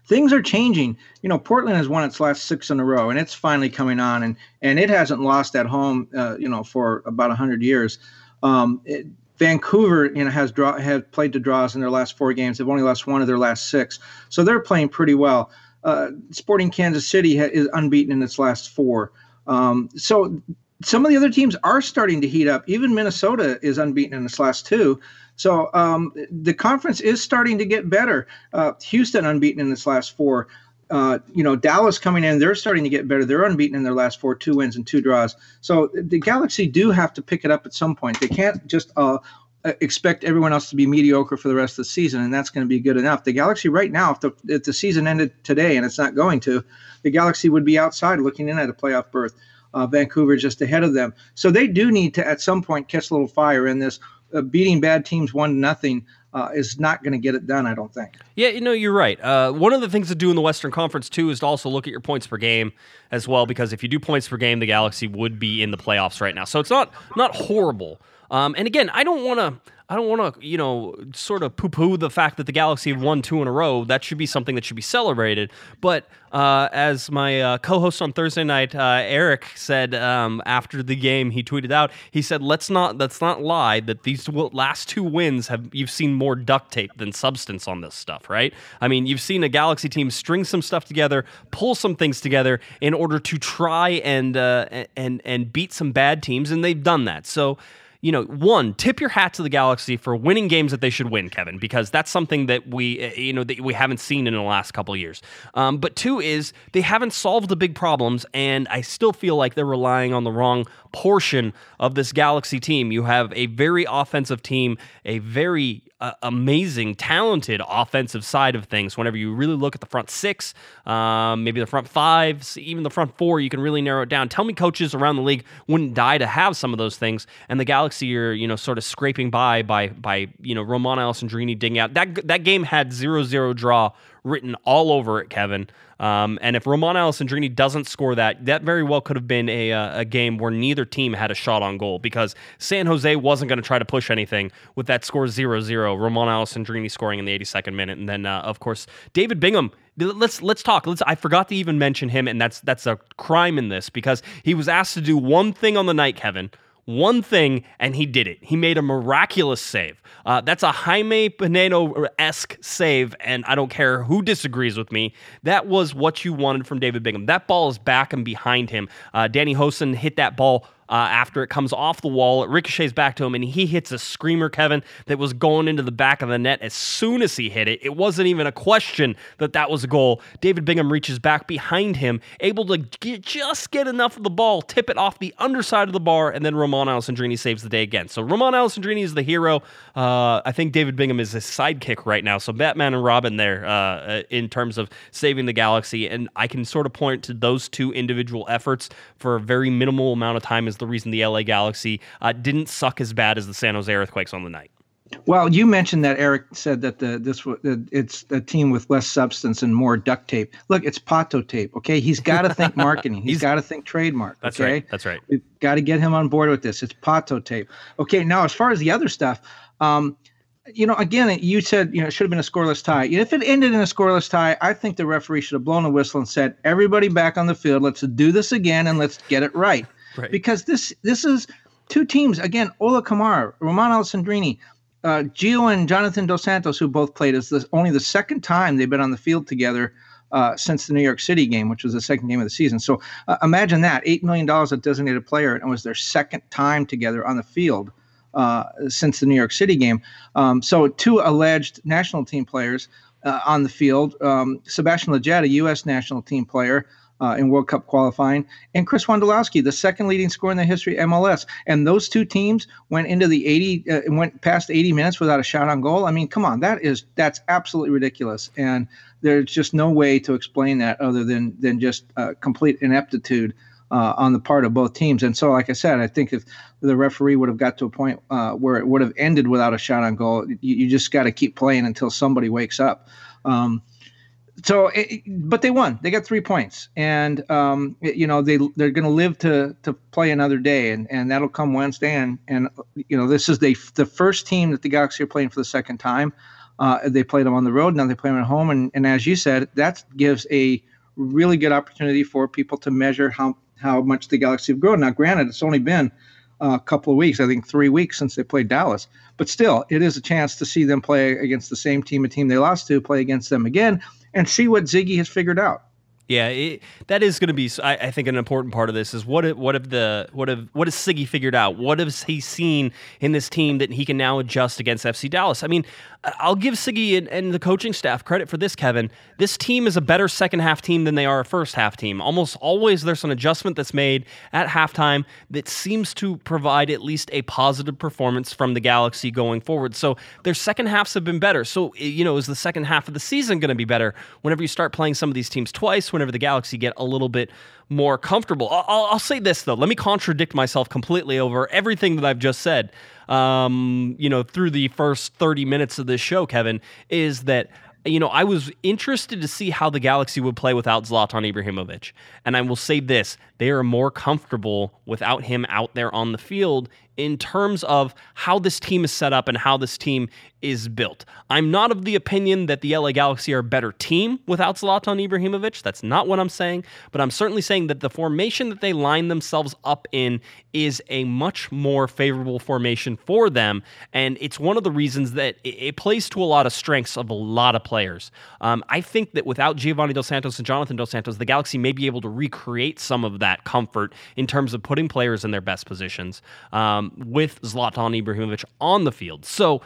Speaker 3: things are changing. You know, Portland has won its last six in a row, and it's finally coming on, and and it hasn't lost at home, uh, you know, for about hundred years. Um, it, Vancouver, you know, has draw have played to draws in their last four games. They've only lost one of their last six, so they're playing pretty well uh, Sporting Kansas City ha- is unbeaten in its last four. Um, so some of the other teams are starting to heat up. Even Minnesota is unbeaten in its last two. So um, the conference is starting to get better. Uh, Houston unbeaten in its last four. Uh, you know, Dallas coming in, they're starting to get better. They're unbeaten in their last four, two wins and two draws. So the Galaxy do have to pick it up at some point. They can't just uh, expect everyone else to be mediocre for the rest of the season, and that's going to be good enough. The Galaxy right now, if the if the season ended today and it's not going to, the Galaxy would be outside looking in at a playoff berth. Uh, Vancouver just ahead of them, so they do need to at some point catch a little fire in this. Uh, beating bad teams one nothing uh, is not going to get it done, I don't think.
Speaker 1: Yeah, you know, you're right. Uh, one of the things to do in the Western Conference, too, is to also look at your points per game as well, because if you do points per game, the Galaxy would be in the playoffs right now. So it's not not horrible. Um, and again, I don't want to. I don't want to, you know, sort of poo-poo the fact that the Galaxy won two in a row. That should be something that should be celebrated. But uh, as my uh, co-host on Thursday night, uh, Eric said um, after the game, he tweeted out. He said, "Let's not let's not lie that these last two wins have you've seen more duct tape than substance on this stuff, right? I mean, you've seen a Galaxy team string some stuff together, pull some things together in order to try and uh, and and beat some bad teams, and they've done that. So." You know, one, tip your hat to the Galaxy for winning games that they should win, Kevin, because that's something that we, eh, you know, that we haven't seen in the last couple years. Um, but two is they haven't solved the big problems, and I still feel like they're relying on the wrong portion of this Galaxy team. You have a very offensive team, a very uh, amazing, talented offensive side of things. Whenever you really look at the front six, um, maybe the front five, even the front four, you can really narrow it down. Tell me coaches around the league wouldn't die to have some of those things, and the Galaxy are you know sort of scraping by by by you know Romain Alessandrini digging out that that game had zero zero draw written all over it, Kevin. Um, and if Romain Alessandrini doesn't score that, that very well could have been a, uh, a game where neither team had a shot on goal because San Jose wasn't going to try to push anything with that score 0 0. Romain Alessandrini scoring in the 82nd minute. And then, uh, of course, David Bingham let's let's talk. Let's. I forgot to even mention him, and that's that's a crime in this because he was asked to do one thing on the night, Kevin, one thing, and he did it. He made a miraculous save. Uh, that's a Jaime Penedo esque save, and I don't care who disagrees with me. That was what you wanted from David Bingham. That ball is back and behind him. Uh, Danny Hoesen hit that ball uh, after it comes off the wall. It ricochets back to him, and he hits a screamer, Kevin, that was going into the back of the net as soon as he hit it. It wasn't even a question that that was a goal. David Bingham reaches back behind him, able to get, just get enough of the ball, tip it off the underside of the bar, and then Romain Alessandrini saves the day again. So Romain Alessandrini is the hero. Uh, I think David Bingham is his sidekick right now. So Batman and Robin there uh, uh, in terms of saving the galaxy, and I can sort of point to those two individual efforts for a very minimal amount of time as the reason the LA Galaxy uh, didn't suck as bad as the San Jose Earthquakes on the night.
Speaker 3: Well, you mentioned that Eric said that the this it's a team with less substance and more duct tape. Look, it's Pato tape. Okay, he's got to think marketing. he's, he's got to think trademark.
Speaker 1: That's
Speaker 3: okay?
Speaker 1: right. That's right.
Speaker 3: We've got to get him on board with this. It's Pato tape. Okay, now as far as the other stuff, um, you know, again, you said you know it should have been a scoreless tie. If it ended in a scoreless tie, I think the referee should have blown a whistle and said, "Everybody back on the field. Let's do this again and let's get it right."
Speaker 1: Right.
Speaker 3: Because this this is two teams again. Ola Kamara, Romain Alessandrini, uh, Gio and Jonathan Dos Santos, who both played, is the, only the second time they've been on the field together uh, since the New York City game, which was the second game of the season. So uh, imagine that eight million dollars a designated player, and it was their second time together on the field uh, since the New York City game. Um, so two alleged national team players uh, on the field: um, Sebastian Lletget, a U.S. national team player uh, in World Cup qualifying, and Chris Wondolowski, the second leading scorer in the history of MLS. And those two teams went into the 80, uh, went past 80 minutes without a shot on goal. I mean, come on, that is that's absolutely ridiculous, and there's just no way to explain that other than than just uh, complete ineptitude. Uh, on the part of both teams. And so, like I said, I think if the referee would have got to a point uh, where it would have ended without a shot on goal, you, you just got to keep playing until somebody wakes up. Um, so it, but they won. They got three points. And um, it, you know they they're going to live to to play another day. And and that'll come wednesday. And and you know this is the the first team that the galaxy are playing for the second time. Uh, they played them on the road. Now they play them at home. And, and as you said that gives a really good opportunity for people to measure how how much the galaxy have grown. Now granted it's only been a couple of weeks i think three weeks since they played dallas. But still it is a chance to see them play against the same team a team they lost to play against them again and see what Sigi has figured out.
Speaker 1: Yeah, it, that is going to be. I, I, think an important part of this is what what have the what have what has Sigi figured out? What has he seen in this team that he can now adjust against FC Dallas? I mean, I'll give Sigi and, and, the coaching staff credit for this, Kevin. This team is a better second half team than they are a first half team. Almost always there's an adjustment that's made at halftime that seems to provide at least a positive performance from the Galaxy going forward. So their second halves have been better. So, you know, is the second half of the season going to be better whenever you start playing some of these teams twice, whenever the Galaxy get a little bit more comfortable? I'll, I'll say this, though. Let me contradict myself completely over everything that I've just said um, you know, through the first 30 minutes of this show, Kevin, is that you know, I was interested to see how the Galaxy would play without Zlatan Ibrahimovic. And I will say this they are more comfortable without him out there on the field in terms of how this team is set up and how this team is built. I'm not of the opinion that the LA Galaxy are a better team without Zlatan Ibrahimovic. That's not what I'm saying, but I'm certainly saying that the formation that they line themselves up in is a much more favorable formation for them, and it's one of the reasons that it, plays to a lot of strengths of a lot of players. Um, I think that without Giovanni Dos Santos and Jonathan Dos Santos, the Galaxy may be able to recreate some of that comfort in terms of putting players in their best positions. Um, Um, with Zlatan Ibrahimovic on the field. So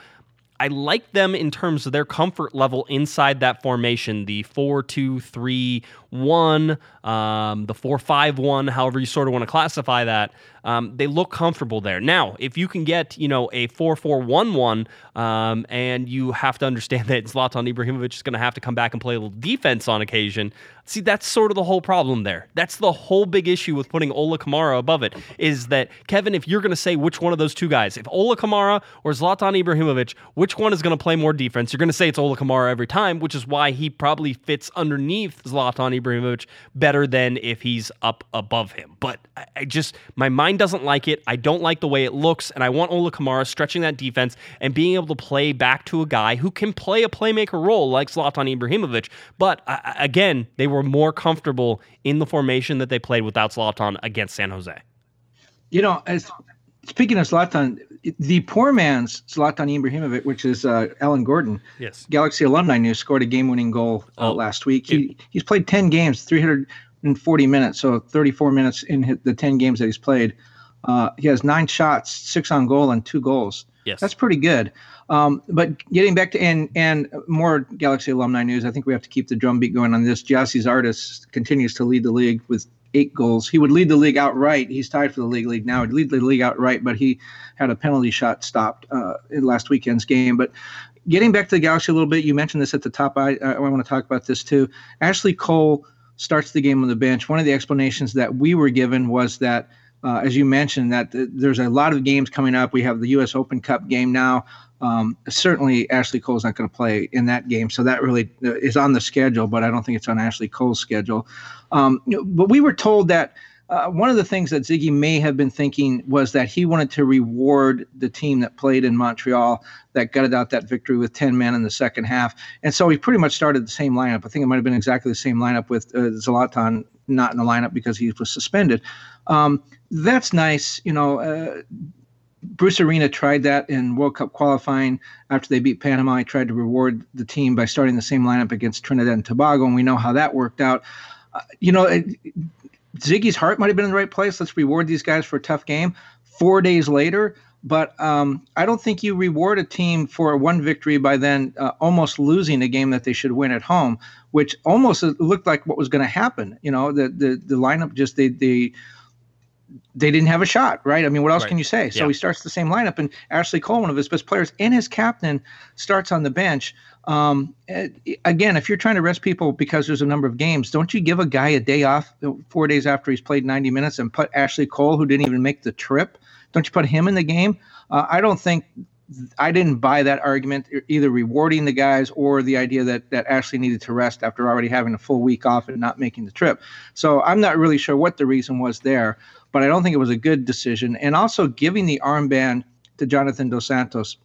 Speaker 1: I like them in terms of their comfort level inside that formation, the 4 2 3 one, um, the four five one, however you sort of want to classify that. Um, they look comfortable there. Now, if you can get you know a four four one one, um, and you have to understand that Zlatan Ibrahimovic is going to have to come back and play a little defense on occasion. See, that's sort of the whole problem there. That's the whole big issue with putting Ola Kamara above it. Is that Kevin? If you're going to say which one of those two guys, if Ola Kamara or Zlatan Ibrahimovic, which one is going to play more defense? You're going to say it's Ola Kamara every time, which is why he probably fits underneath Zlatan Ibrahimovic better than if he's up above him. But I, just my mind doesn't like it. I don't like the way it looks, and I want Ola Kamara stretching that defense and being able to play back to a guy who can play a playmaker role like Zlatan Ibrahimovic. But again, they were more comfortable in the formation that they played without Zlatan against San Jose.
Speaker 3: You know, as speaking of Zlatan, the poor man's Zlatan Ibrahimovic, which is uh, Alan Gordon,
Speaker 1: yes,
Speaker 3: Galaxy alumni news, scored a game-winning goal uh, oh, last week. He, he's played ten games, 340 minutes, so 34 minutes in the 10 games that he's played. Uh, he has nine shots, six on goal, and two goals.
Speaker 1: Yes,
Speaker 3: that's pretty good. Um, but getting back to and and more Galaxy alumni news, I think we have to keep the drumbeat going on this. Gyasi Zardes continues to lead the league with eight goals. He would lead the league outright. He's tied for the league league now. He'd lead the league outright, but he had a penalty shot stopped uh, in last weekend's game. But getting back to the Galaxy a little bit, you mentioned this at the top. I, I want to talk about this too. Ashley Cole starts the game on the bench. One of the explanations that we were given was that. Uh, as you mentioned, that th- there's a lot of games coming up. We have the U.S. Open Cup game now. Um, certainly, Ashley Cole's not going to play in that game, so that really uh, is on the schedule. But I don't think it's on Ashley Cole's schedule. Um, but we were told that uh, one of the things that Sigi may have been thinking was that he wanted to reward the team that played in Montreal that gutted out that victory with 10 men in the second half. And so he pretty much started the same lineup. I think it might have been exactly the same lineup with uh, Zlatan not in the lineup because he was suspended. Um, that's nice. You know, uh, Bruce Arena tried that in World Cup qualifying after they beat Panama. He tried to reward the team by starting the same lineup against Trinidad and Tobago, and we know how that worked out. Uh, you know, it, Sigi's heart might have been in the right place. Let's reward these guys for a tough game. Four days later, but um, I don't think you reward a team for one victory by then uh, almost losing a game that they should win at home, which almost looked like what was going to happen. You know, the, the the lineup just they they they didn't have a shot, right? I mean, what else right. can you say? So yeah. he starts the same lineup, and Ashley Cole, one of his best players, and his captain starts on the bench. Um, eh, again, if you're trying to rest people because there's a number of games, don't you give a guy a day off four days after he's played 90 minutes and put Ashley Cole, who didn't even make the trip, don't you put him in the game? Uh, I don't think I didn't buy that argument, either rewarding the guys or the idea that that Ashley needed to rest after already having a full week off and not making the trip. So I'm not really sure what the reason was there, but I don't think it was a good decision. And also giving the armband to Jonathan Dos Santos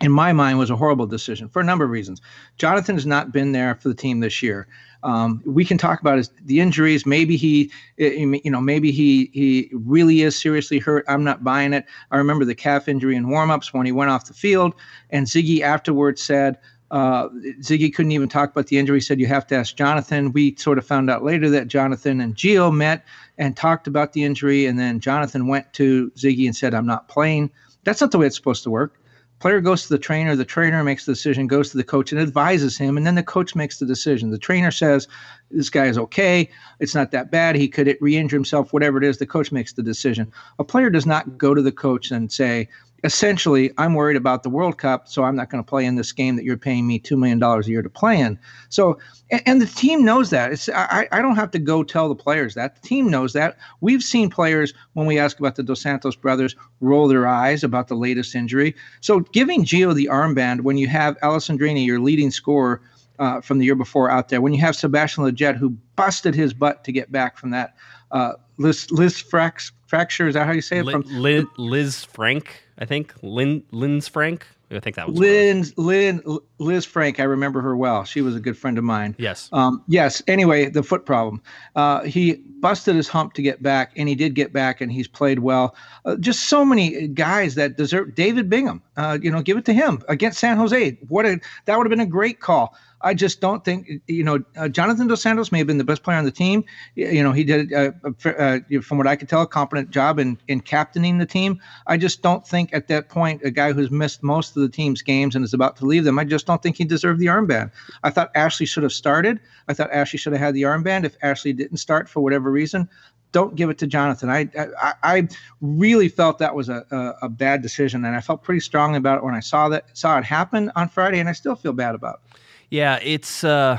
Speaker 3: in my mind, was a horrible decision for a number of reasons. Jonathan has not been there for the team this year. Um, we can talk about his, the injuries. Maybe he, you know, maybe he he really is seriously hurt. I'm not buying it. I remember the calf injury in warmups when he went off the field, and Sigi afterwards said. Uh, Sigi couldn't even talk about the injury. He said, You have to ask Jonathan. We sort of found out later that Jonathan and Gio met and talked about the injury. And then Jonathan went to Sigi and said, I'm not playing. That's not the way it's supposed to work player goes to the trainer the trainer makes the decision goes to the coach and advises him and then the coach makes the decision the trainer says this guy is okay it's not that bad he could re-injure himself whatever it is the coach makes the decision a player does not go to the coach and say essentially, I'm worried about the World Cup, so I'm not going to play in this game that you're paying me $2 million a year to play in. So, and, and the team knows that. It's, I, I don't have to go tell the players that. The team knows that. We've seen players, when we ask about the Dos Santos brothers, roll their eyes about the latest injury. So, giving Gio the armband when you have Alessandrini, your leading scorer, uh, from the year before out there, when you have Sebastian Lletget, who busted his butt to get back from that uh, Liz, Lisfranc fracture, is that how you say it?
Speaker 1: From Liz, Frank I think Lynn Frank I think that was
Speaker 3: Lynn Lynn Liz Frank. I remember her well. She was a good friend of mine.
Speaker 1: Yes.
Speaker 3: Um, yes. Anyway, the foot problem. Uh, he busted his hump to get back, and he did get back, and he's played well. Uh, just so many guys that deserve. David Bingham. Uh, you know, give it to him against San Jose. What a that would have been a great call. I just don't think you know uh, Jonathan Dos Santos may have been the best player on the team. You know, he did uh, uh, from what I could tell a competent job in in captaining the team. I just don't think at that point a guy who's missed most of the team's games and is about to leave them. I just don't think he deserved the armband. I thought Ashley should have started. I thought Ashley should have had the armband. If Ashley didn't start for whatever reason, don't give it to Jonathan. I I, I really felt that was a, a, a, bad decision, and I felt pretty strongly about it when I saw that saw it happen on Friday, and I still feel bad about it.
Speaker 1: Yeah, it's. Uh,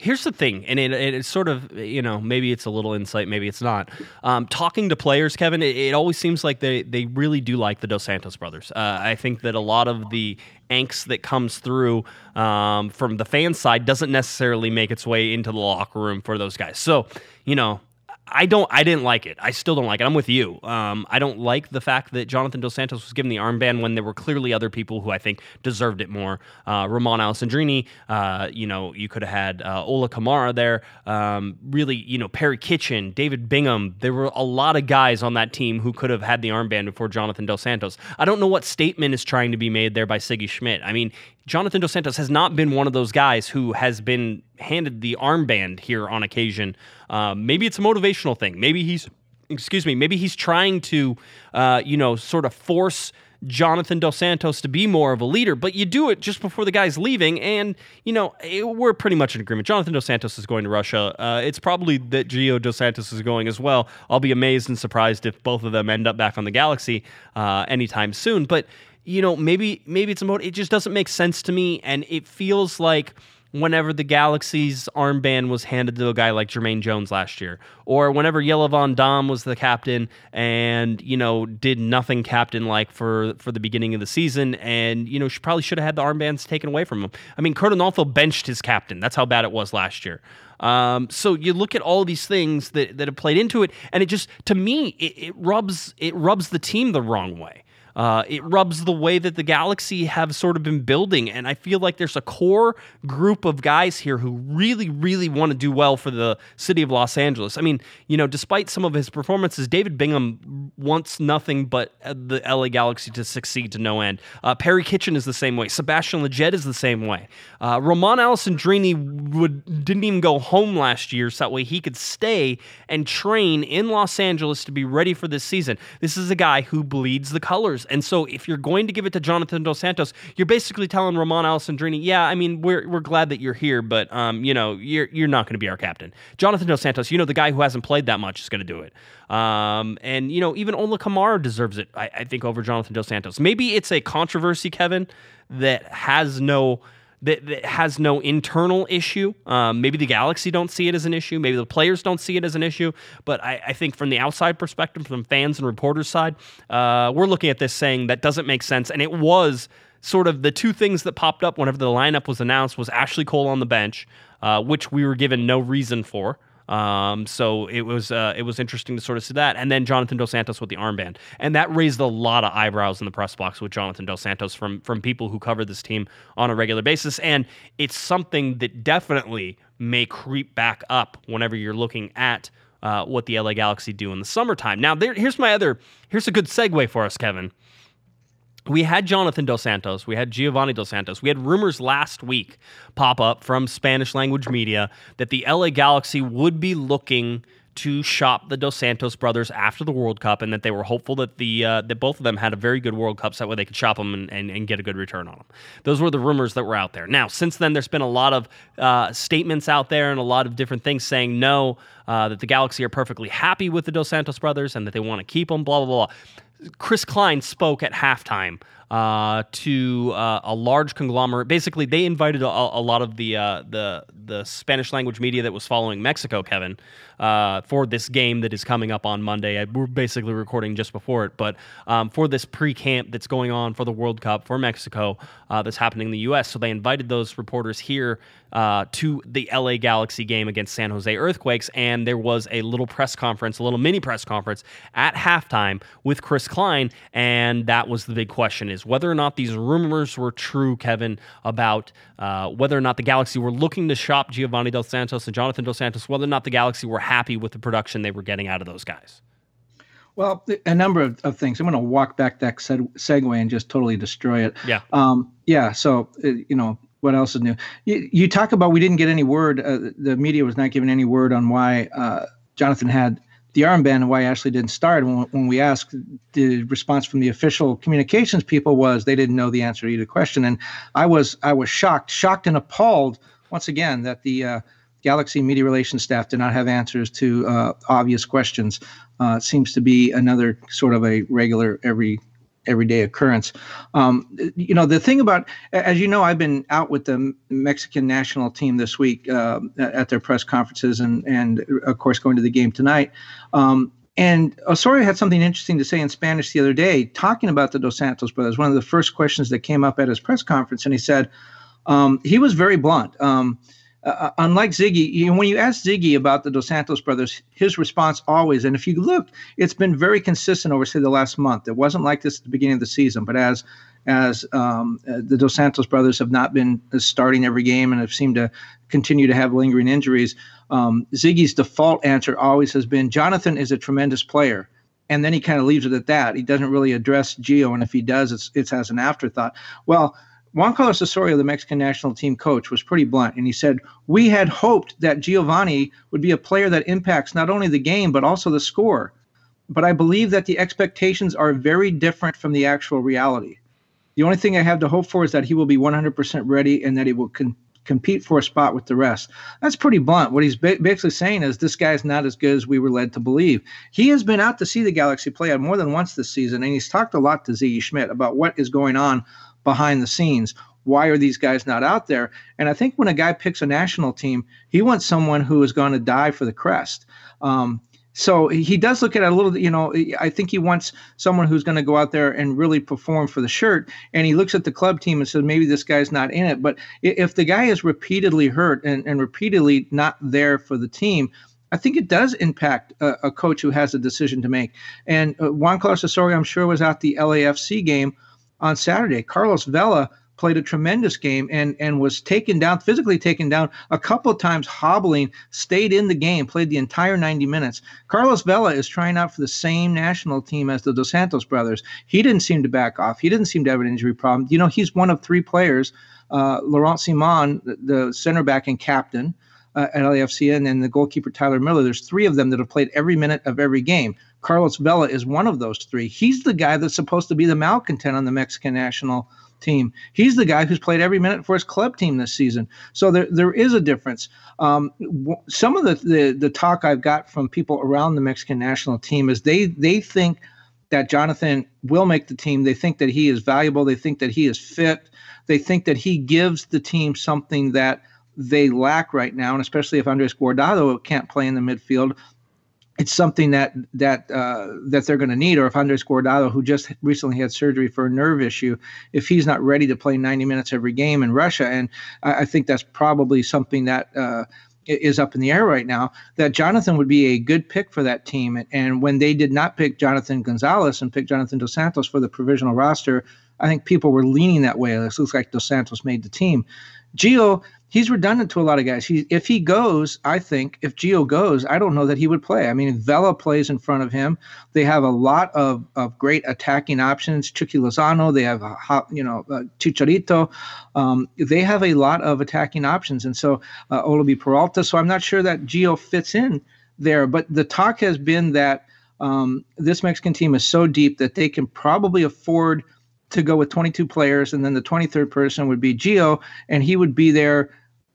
Speaker 1: here's the thing, and it, it's sort of you know maybe it's a little insight, maybe it's not. Um, talking to players, Kevin, it, it, always seems like they they really do like the Dos Santos brothers. Uh, I think that a lot of the angst that comes through um, from the fan side doesn't necessarily make its way into the locker room for those guys. So you know I don't. I didn't like it. I still don't like it. I'm with you. Um, I don't like the fact that Jonathan Dos Santos was given the armband when there were clearly other people who I think deserved it more. Uh, Romain Alessandrini. Uh, you know, you could have had uh, Ola Kamara there. Um, really, you know, Perry Kitchen, David Bingham. There were a lot of guys on that team who could have had the armband before Jonathan Dos Santos. I don't know what statement is trying to be made there by Sigi Schmid. I mean, Jonathan Dos Santos has not been one of those guys who has been handed the armband here on occasion. Uh, maybe it's a motivational thing. Maybe he's, excuse me, maybe he's trying to, uh, you know, sort of force Jonathan Dos Santos to be more of a leader, but you do it just before the guy's leaving. And, you know, it, we're pretty much in agreement. Jonathan Dos Santos is going to Russia. Uh, it's probably that Gio Dos Santos is going as well. I'll be amazed and surprised if both of them end up back on the Galaxy uh, anytime soon. But, you know, maybe maybe it's a mode. It just doesn't make sense to me, and it feels like whenever the Galaxy's armband was handed to a guy like Jermaine Jones last year, or whenever Jelle Van Damme was the captain and you know did nothing captain like for for the beginning of the season, and you know she probably should have had the armbands taken away from him. I mean, Curt Onalfo benched his captain. That's how bad it was last year. Um, so you look at all these things that that have played into it, and it just to me it, it rubs it rubs the team the wrong way. Uh, it rubs the way that the Galaxy have sort of been building. And I feel like there's a core group of guys here who really, really want to do well for the city of Los Angeles. I mean, you know, despite some of his performances, David Bingham wants nothing but the LA Galaxy to succeed to no end. Uh, Perry Kitchen is the same way. Sebastian Lletget is the same way. Uh, Romain Alessandrini would, didn't even go home last year, so that way he could stay and train in Los Angeles to be ready for this season. This is a guy who bleeds the colors and so if you're going to give it to Jonathan Dos Santos, you're basically telling Romain Alessandrini, yeah, I mean, we're, we're glad that you're here, but, um, you know, you're, you're not going to be our captain. Jonathan Dos Santos, you know, the guy who hasn't played that much is going to do it. Um, and, you know, even Ola Kamara deserves it, I, I think, over Jonathan Dos Santos. Maybe it's a controversy, Kevin, that has no – that, that has no internal issue. Um, maybe the Galaxy don't see it as an issue. Maybe the players don't see it as an issue. But I, I think from the outside perspective, from fans and reporters' side, uh, we're looking at this saying that doesn't make sense. And it was sort of the two things that popped up whenever the lineup was announced was Ashley Cole on the bench, uh, which we were given no reason for. Um, so it was uh, it was interesting to sort of see that, and then Jonathan Dos Santos with the armband, and that raised a lot of eyebrows in the press box with Jonathan Dos Santos from from people who cover this team on a regular basis, and it's something that definitely may creep back up whenever you're looking at uh, what the LA Galaxy do in the summertime. Now, there, here's my other here's a good segue for us, Kevin we had Jonathan Dos Santos, we had Giovanni Dos Santos. We had rumors last week pop up from Spanish language media that the LA Galaxy would be looking to shop the Dos Santos brothers after the World Cup, and that they were hopeful that the uh, that both of them had a very good World Cup, so that way they could shop them and, and, and, get a good return on them. Those were the rumors that were out there. Now, since then, there's been a lot of uh, statements out there and a lot of different things saying no, uh, that the Galaxy are perfectly happy with the Dos Santos brothers and that they want to keep them. Blah blah blah. Chris Klein spoke at halftime uh, to uh, a large conglomerate. Basically, they invited a, a lot of the uh, the the Spanish language media that was following Mexico, Kevin, uh, for this game that is coming up on Monday. We're basically recording just before it, but um, for this pre camp that's going on for the World Cup for Mexico uh, that's happening in the U.S. So they invited those reporters here uh, to the LA Galaxy game against San Jose Earthquakes, and there was a little press conference, a little mini press conference at halftime with Chris Klein, and that was the big question: is whether or not these rumors were true, Kevin, about uh, whether or not the Galaxy were looking to shop Giovanni Dos Santos and Jonathan Dos Santos, whether or not the Galaxy were happy with the production they were getting out of those guys.
Speaker 3: Well, a number of, of things. I'm going to walk back that segue and just totally destroy it.
Speaker 1: Yeah.
Speaker 3: Um, yeah. So, uh, you know, what else is new? You, you talk about we didn't get any word. Uh, the media was not giving any word on why uh, Jonathan had the armband and why Ashley didn't start. When, when we asked, the response from the official communications people was they didn't know the answer to either question. And I was I was shocked, shocked and appalled once again that the uh, Galaxy media relations staff did not have answers to uh, obvious questions. Uh, seems to be another sort of a regular every everyday occurrence. Um, you know, the thing about, as you know, I've been out with the Mexican national team this week uh, at their press conferences and, and of course, going to the game tonight. Um, and Osorio had something interesting to say in Spanish the other day, talking about the Dos Santos brothers. One of the first questions that came up at his press conference, and he said, um, he was very blunt. Uh, uh, unlike Sigi, you know, when you ask Sigi about the Dos Santos brothers, his response always, and if you look, it's been very consistent over say the last month. It wasn't like this at the beginning of the season, but as as um, uh, the Dos Santos brothers have not been starting every game and have seemed to continue to have lingering injuries, um, Sigi's default answer always has been Jonathan is a tremendous player. And then he kind of leaves it at that. He doesn't really address Gio, and if he does, it's it's as an afterthought. Well, Juan Carlos Osorio, the Mexican national team coach, was pretty blunt, and he said, "We had hoped that Giovanni would be a player that impacts not only the game but also the score. But I believe that the expectations are very different from the actual reality. The only thing I have to hope for is that he will be 100% ready and that he will con- compete for a spot with the rest." That's pretty blunt. What he's ba- basically saying is this guy's not as good as we were led to believe. He has been out to see the Galaxy play more than once this season, and he's talked a lot to Sigi Schmid about what is going on behind the scenes. Why are these guys not out there? And I think when a guy picks a national team, he wants someone who is going to die for the crest. Um, so he does look at it a little, you know, I think he wants someone who's going to go out there and really perform for the shirt. And he looks at the club team and says, maybe this guy's not in it. But if the guy is repeatedly hurt and, and repeatedly not there for the team, I think it does impact a, a coach who has a decision to make. And uh, Juan Carlos Osorio, I'm sure, was at the LAFC game on Saturday. Carlos Vela played a tremendous game and and was taken down physically taken down a couple of times hobbling stayed in the game played the entire 90 minutes carlos vela is trying out for the same national team as the dos santos brothers he didn't seem to back off he didn't seem to have an injury problem you know he's one of three players uh, laurent ciman the, the center back and captain uh, at LAFC and then the goalkeeper Tyler Miller. There's three of them that have played every minute of every game. Carlos Vela is one of those three. He's the guy that's supposed to be the malcontent on the Mexican national team. He's the guy who's played every minute for his club team this season. So there, there is a difference. Um, some of the, the the talk I've got from people around the Mexican national team is they they think that Jonathan will make the team. They think that he is valuable. They think that he is fit. They think that he gives the team something that they lack right now, and especially if Andres Guardado can't play in the midfield, it's something that that uh, that they're going to need. Or if Andres Guardado, who just recently had surgery for a nerve issue, if he's not ready to play 90 minutes every game in Russia, and I, I think that's probably something that. Uh, is up in the air right now. That Jonathan would be a good pick for that team, and, and when they did not pick Jonathan Gonzalez and pick Jonathan Dos Santos for the provisional roster, I think people were leaning that way. It looks like Dos Santos made the team. Gio he's redundant to a lot of guys. He, if he goes, I think if Gio goes, I don't know that he would play. I mean, Vela plays in front of him. They have a lot of, of great attacking options. Chucky Lozano, they have, you know, uh, Chicharito. Um, they have a lot of attacking options. And so uh, Oribe Peralta. So I'm not sure that Gio fits in there. But the talk has been that um, this Mexican team is so deep that they can probably afford to go with 22 players, and then the 23rd person would be Gio, and he would be there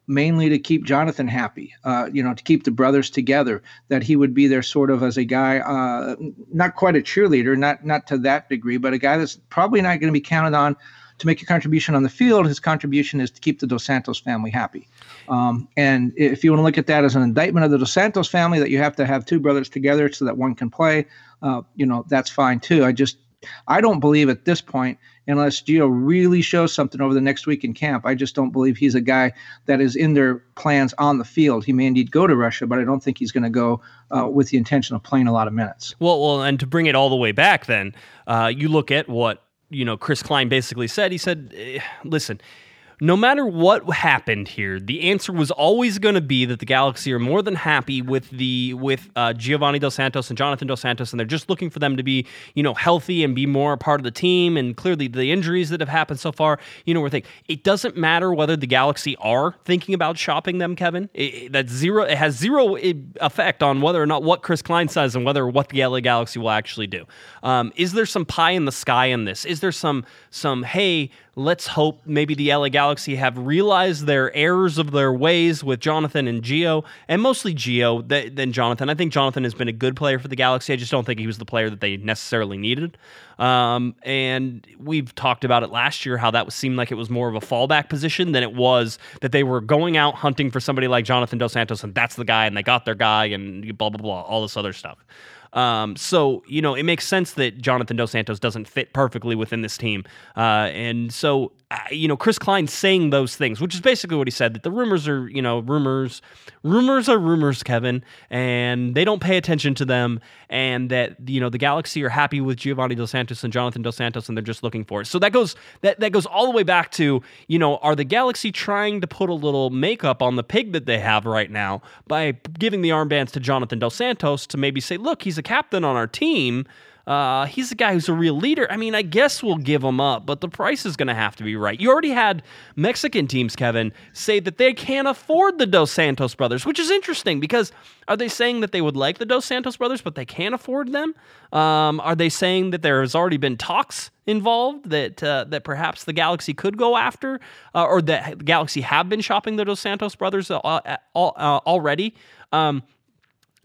Speaker 3: mainly to keep Jonathan happy, uh, you know, to keep the brothers together. That he would be there sort of as a guy, uh, not quite a cheerleader, not not to that degree, but a guy that's probably not going to be counted on to make a contribution on the field. His contribution is to keep the Dos Santos family happy. Um, and if you want to look at that as an indictment of the Dos Santos family, that you have to have two brothers together so that one can play, uh, you know, that's fine too. I just I don't believe at this point, unless Gio really shows something over the next week in camp, I just don't believe he's a guy that is in their plans on the field. He may indeed go to Russia, but I don't think he's going to go uh, with the intention of playing a lot of minutes.
Speaker 1: Well, well, and to bring it all the way back, then uh, you look at what you know Chris Klein basically said. He said, eh, "Listen." No matter what happened here, the answer was always going to be that the Galaxy are more than happy with the with uh, Giovanni Dos Santos and Jonathan Dos Santos, and they're just looking for them to be you know healthy and be more a part of the team. And clearly, the injuries that have happened so far, you know, we're thinking it doesn't matter whether the Galaxy are thinking about shopping them, Kevin. It, that zero it has zero effect on whether or not what Chris Klein says and whether what the LA Galaxy will actually do. Um, is there some pie in the sky in this? Is there some some hey? Let's hope maybe the LA Galaxy have realized their errors of their ways with Jonathan and Gio, and mostly Gio than Jonathan. I think Jonathan has been a good player for the Galaxy. I just don't think he was the player that they necessarily needed. Um, and we've talked about it last year how that seemed like it was more of a fallback position than it was that they were going out hunting for somebody like Jonathan Dos Santos, and that's the guy, and they got their guy, and blah blah blah, all this other stuff. Um, so you know, it makes sense that Jonathan Dos Santos doesn't fit perfectly within this team, uh, and so Uh, you know, Chris Klein saying those things, which is basically what he said that the rumors are, you know, rumors, rumors are rumors, Kevin, and they don't pay attention to them, and that you know the Galaxy are happy with Giovanni Dos Santos and Jonathan Dos Santos, and they're just looking for it. So that goes that that goes all the way back to you know, are the Galaxy trying to put a little makeup on the pig that they have right now by giving the armbands to Jonathan Dos Santos to maybe say, look, he's a captain on our team. Uh, he's a guy who's a real leader. I mean, I guess we'll give him up, but the price is going to have to be right. You already had Mexican teams, Kevin, say that they can't afford the Dos Santos brothers, which is interesting because are they saying that they would like the Dos Santos brothers, but they can't afford them? Um, are they saying that there has already been talks involved that uh, that perhaps the Galaxy could go after, uh, or that the Galaxy have been shopping the Dos Santos brothers uh, uh, already? Um,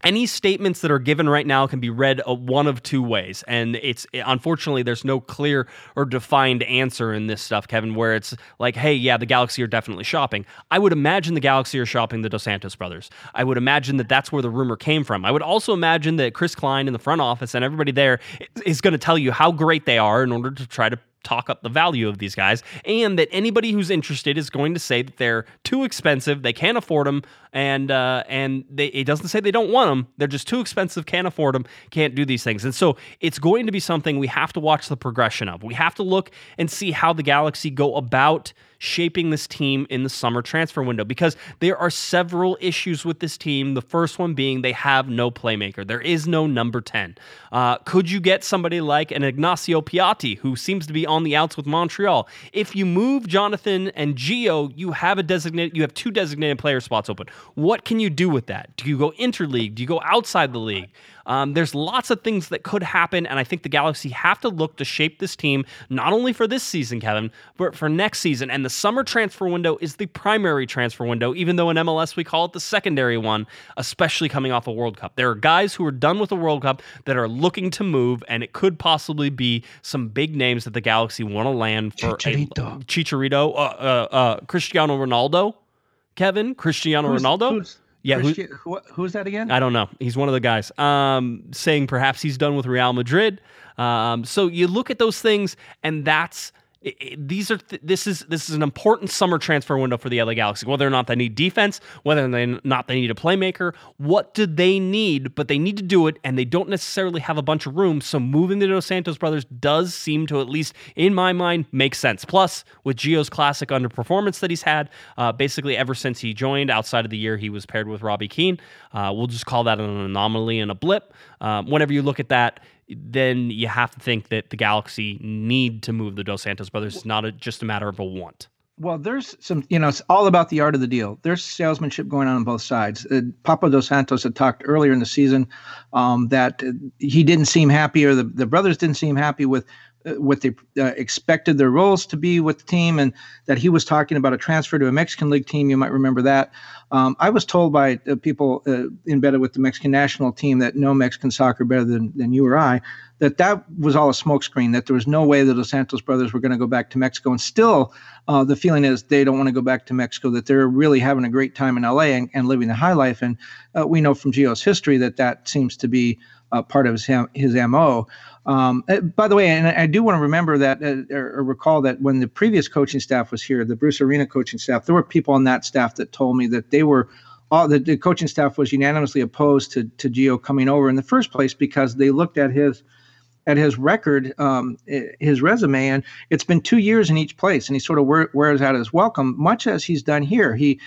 Speaker 1: any statements that are given right now can be read uh, one of two ways. And it's unfortunately there's no clear or defined answer in this stuff kevin where it's like hey yeah the galaxy are definitely shopping. I would imagine the galaxy are shopping the dos santos brothers. I would imagine that that's where the rumor came from. I would also imagine that chris klein in the front office and everybody there is going to tell you how great they are in order to try to talk up the value of these guys, and that anybody who's interested is going to say that they're too expensive, they can't afford them, and uh, and they, it doesn't say they don't want them. They're just too expensive, can't afford them, can't do these things. And so it's going to be something we have to watch the progression of. We have to look and see how the Galaxy go about shaping this team in the summer transfer window because there are several issues with this team. The first one being they have no playmaker. There is no number 10. Uh, could you get somebody like an Ignacio Piatti who seems to be on the outs with Montreal? If you move Jonathan and Gio, you have a designated you have two designated player spots open. What can you do with that? Do you go interleague? Do you go outside the league? Um, there's lots of things that could happen, and I think the Galaxy have to look to shape this team not only for this season, Kevin, but for next season. And the summer transfer window is the primary transfer window, even though in MLS we call it the secondary one, especially coming off a World Cup. There are guys who are done with the World Cup that are looking to move, and it could possibly be some big names that the Galaxy want to land for
Speaker 3: Chicharito,
Speaker 1: a, Chicharito, uh, uh, uh, Cristiano Ronaldo. Kevin, Cristiano
Speaker 3: who's,
Speaker 1: Ronaldo.
Speaker 3: Who's, yeah, who, who, who's that again?
Speaker 1: I don't know. He's one of the guys. Um, saying perhaps he's done with Real Madrid. Um, so you look at those things, and that's these are th- this is this is an important summer transfer window for the LA Galaxy. Whether or not they need defense, whether or not they need a playmaker, what do they need? But they need to do it, and they don't necessarily have a bunch of room. So moving the Dos Santos brothers does seem to, at least in my mind, make sense. Plus, with Gio's classic underperformance that he's had, uh, basically ever since he joined, outside of the year he was paired with Robbie Keane, uh, we'll just call that an anomaly and a blip. Um, whenever you look at that then you have to think that the Galaxy need to move the Dos Santos brothers. It's not a, just a matter of a want.
Speaker 3: Well, there's some, you know, it's all about the art of the deal. There's salesmanship going on on both sides. Uh, Papa Dos Santos had talked earlier in the season um, that he didn't seem happy, or the, the brothers didn't seem happy with uh, what they uh, expected their roles to be with the team, and that he was talking about a transfer to a Mexican League team. You might remember that. Um, I was told by uh, people uh, embedded with the Mexican national team that know Mexican soccer better than, than you or I, that that was all a smokescreen, that there was no way that the Santos brothers were going to go back to Mexico. And still, uh, the feeling is they don't want to go back to Mexico, that they're really having a great time in LA and, and living the high life. And uh, we know from Gio's history that that seems to be uh, part of his, his MO. Um, uh, by the way, and I do want to remember that uh, or recall that when the previous coaching staff was here, the Bruce Arena coaching staff, there were people on that staff that told me that they were all the, the coaching staff was unanimously opposed to to Gio coming over in the first place because they looked at his at his record, um, his resume, and it's been two years in each place, and he sort of wears out his welcome, much as he's done here. He,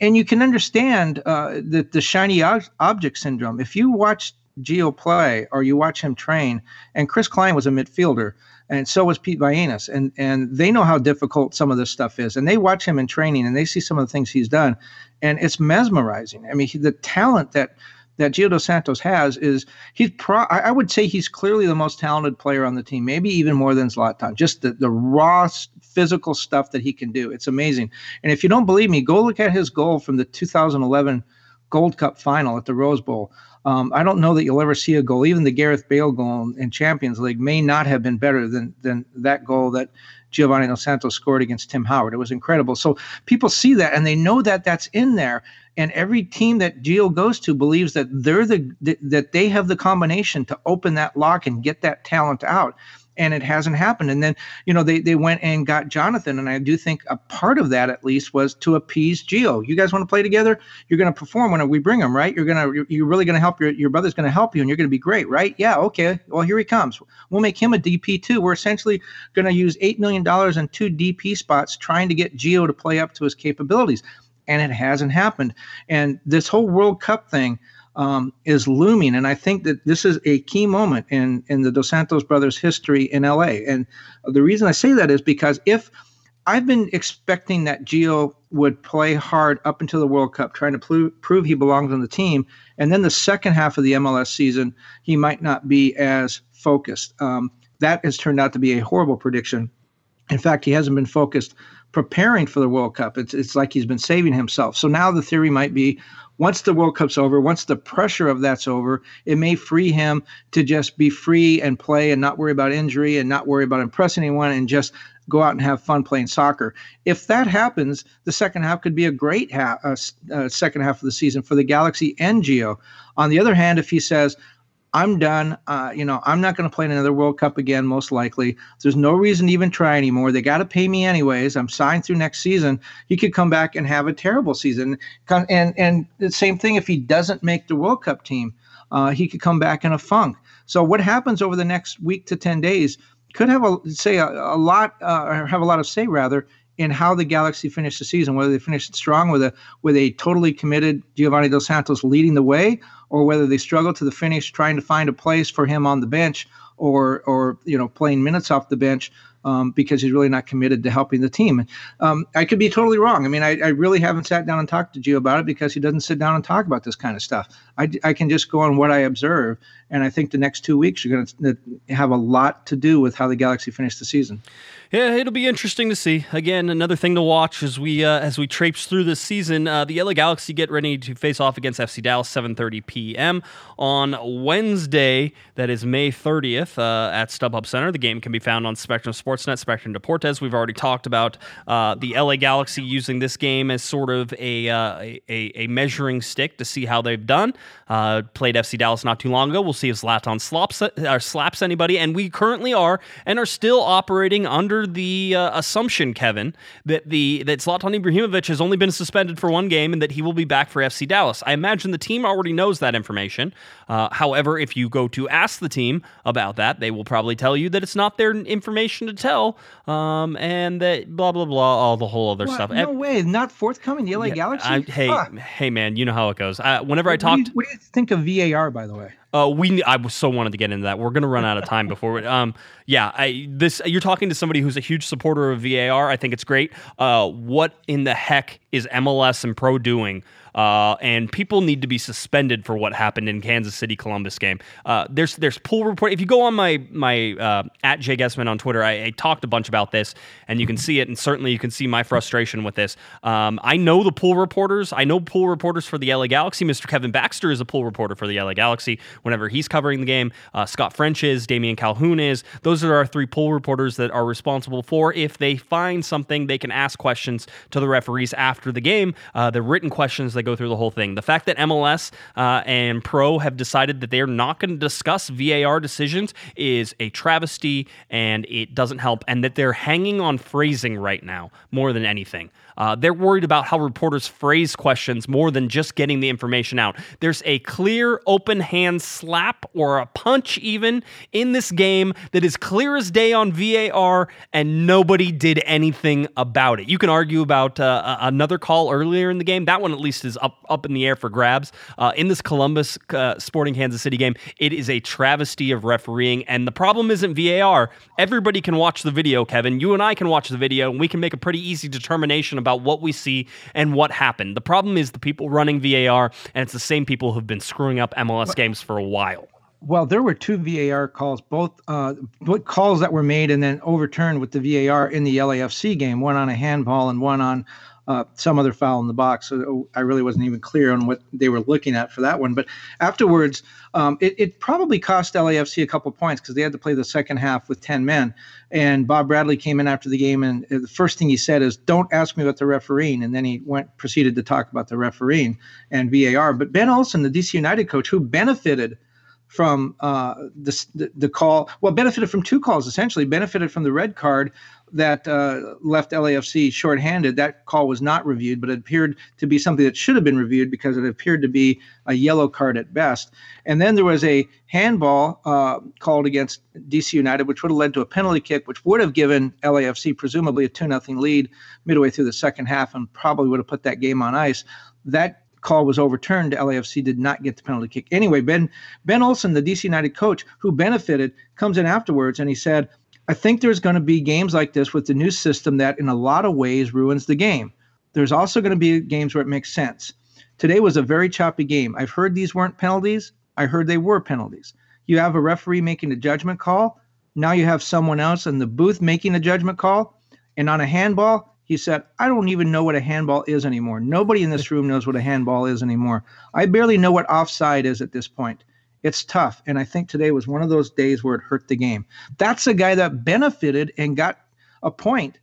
Speaker 3: and you can understand uh, the the shiny object syndrome. If you watch Gio play or you watch him train, and Chris Klein was a midfielder, and so was Pete Vagenas, and and they know how difficult some of this stuff is, and they watch him in training, and they see some of the things he's done, and it's mesmerizing. I mean, he, the talent that that Gio dos Santos has is he's pro. I would say he's clearly the most talented player on the team, maybe even more than Zlatan. Just the the raw physical stuff that he can do, it's amazing. And if you don't believe me, go look at his goal from the 2011 Gold Cup final at the Rose Bowl. Um, I don't know that you'll ever see a goal. Even the Gareth Bale goal in Champions League may not have been better than than that goal that Giovanni Dos Santos scored against Tim Howard. It was incredible. So people see that and they know that that's in there and every team that Gio goes to believes that they're the that they have the combination to open that lock and get that talent out and it hasn't happened. And then you know they, they went and got jonathan and i do think a part of that at least was to appease Gio. you guys want to play together? You're going to perform when we bring him right? You're going to you're really going to help your, your brother's going to help you and you're going to be great right? Yeah okay. Well here he comes. We'll make him a dp too. We're essentially going to use $8 million in two dp spots trying to get Gio to play up to his capabilities and it hasn't happened. And this whole World Cup thing um, is looming, and I think that this is a key moment in in the Dos Santos brothers' history in LA. And the reason I say that is because if I've been expecting that Gio would play hard up until the World Cup, trying to pl- prove he belongs on the team, and then the second half of the MLS season, he might not be as focused. Um, that has turned out to be a horrible prediction. In fact, he hasn't been focused preparing for the World Cup. It's it's like he's been saving himself. So now the theory might be once the World Cup's over, once the pressure of that's over, it may free him to just be free and play and not worry about injury and not worry about impressing anyone and just go out and have fun playing soccer. If that happens, the second half could be a great half, uh, uh, second half of the season for the Galaxy and. On the other hand, if he says, I'm done. Uh, you know, I'm not going to play in another World Cup again, most likely. There's no reason to even try anymore. They got to pay me anyways. I'm signed through next season. He could come back and have a terrible season. And and the same thing if he doesn't make the World Cup team, uh, he could come back in a funk. So what happens over the next week to ten days could have a say a, a lot uh, or have a lot of say rather in how the Galaxy finished the season, whether they finished strong with a with a totally committed Giovanni Dos Santos leading the way, or whether they struggled to the finish trying to find a place for him on the bench or or you know playing minutes off the bench um, because he's really not committed to helping the team. Um, I could be totally wrong. I mean, I, I, really haven't sat down and talked to Gio about it because he doesn't sit down and talk about this kind of stuff. I, I can just go on what I observe, and I think the next two weeks are going to have a lot to do with how the Galaxy finish the season
Speaker 1: yeah, it'll be interesting to see. Again, another thing to watch as we uh, as we traipse through this season. Uh, the LA Galaxy get ready to face off against FC Dallas 7:30 p.m. on Wednesday. That is May 30th uh, at StubHub Center. The game can be found on Spectrum Sportsnet, Spectrum Deportes. We've already talked about uh, the LA Galaxy using this game as sort of a uh, a, a, measuring stick to see how they've done. Uh, played FC Dallas not too long ago. We'll see if Zlatan slaps or slaps anybody, and we currently are and are still operating under the uh, assumption, Kevin, that the that Zlatan Ibrahimovic has only been suspended for one game and that he will be back for FC Dallas. I imagine the team already knows that information. Uh, however, if you go to ask the team about that, they will probably tell you that it's not their information to tell, um, and that blah blah blah, all the whole other
Speaker 3: what?
Speaker 1: stuff.
Speaker 3: No way, not forthcoming. The LA yeah, Galaxy. I,
Speaker 1: hey, huh. hey, man, you know how it goes. Uh, whenever what I talked,
Speaker 3: what do, you, what do you think of VAR, by the way?
Speaker 1: Uh, we I so wanted to get into that. We're gonna run out of time before. We, um, yeah, I this you're talking to somebody who's a huge supporter of VAR. I think it's great. Uh, what in the heck is MLS and Pro doing uh, and people need to be suspended for what happened in Kansas City Columbus game. Uh, there's there's pool report. If you go on my my uh, at Jay Guesman on Twitter, I, I, talked a bunch about this, and you can see it, and certainly you can see my frustration with this. Um, I know the pool reporters. I know pool reporters for the LA Galaxy. Mr. Kevin Baxter is a pool reporter for the LA Galaxy. Whenever he's covering the game, uh, Scott French is, Damian Calhoun is. Those are our three pool reporters that are responsible for if they find something, they can ask questions to the referees after the game. Uh, the written questions they go through the whole thing. The fact that MLS uh, and Pro have decided that they're not going to discuss VAR decisions is a travesty and it doesn't help, and that they're hanging on phrasing right now more than anything. Uh, they're worried about how reporters phrase questions more than just getting the information out. There's a clear open hand slap or a punch, even in this game, that is clear as day on VAR, and nobody did anything about it. You can argue about uh, another call earlier in the game. That one, at least, is up, up in the air for grabs. Uh, in this Columbus uh, Sporting Kansas City game, it is a travesty of refereeing, and the problem isn't VAR. Everybody can watch the video, Kevin. You and I can watch the video, and we can make a pretty easy determination about what we see and what happened. The problem is the people running VAR, and it's the same people who've been screwing up MLS games for a while.
Speaker 3: Well, there were two VAR calls, both uh, calls that were made and then overturned with the VAR in the LAFC game, one on a handball and one on uh, some other foul in the box. So I really wasn't even clear on what they were looking at for that one. But afterwards, um, it, it, probably cost LAFC a couple points because they had to play the second half with 10 men. And Bob Bradley came in after the game, and the first thing he said is, "Don't ask me about the refereeing." And then he went proceeded to talk about the refereeing and VAR. But Ben Olsen, the DC United coach, who benefited from uh, the, the call, well, benefited from two calls essentially. Benefited from the red card that uh, left LAFC shorthanded. That call was not reviewed, but it appeared to be something that should have been reviewed because it appeared to be a yellow card at best. And then there was a handball uh, called against DC United, which would have led to a penalty kick, which would have given LAFC presumably a 2 0 lead midway through the second half and probably would have put that game on ice. That call was overturned. LAFC did not get the penalty kick. Anyway, Ben Ben Olsen, the DC United coach who benefited, comes in afterwards and he said, I think there's going to be games like this with the new system that, in a lot of ways, ruins the game. There's also going to be games where it makes sense. Today was a very choppy game. I've heard these weren't penalties. I heard they were penalties. You have a referee making a judgment call. Now you have someone else in the booth making a judgment call. And on a handball, he said, I don't even know what a handball is anymore. Nobody in this room knows what a handball is anymore. I barely know what offside is at this point. It's tough. And I think today was one of those days where it hurt the game. That's a guy that benefited and got a point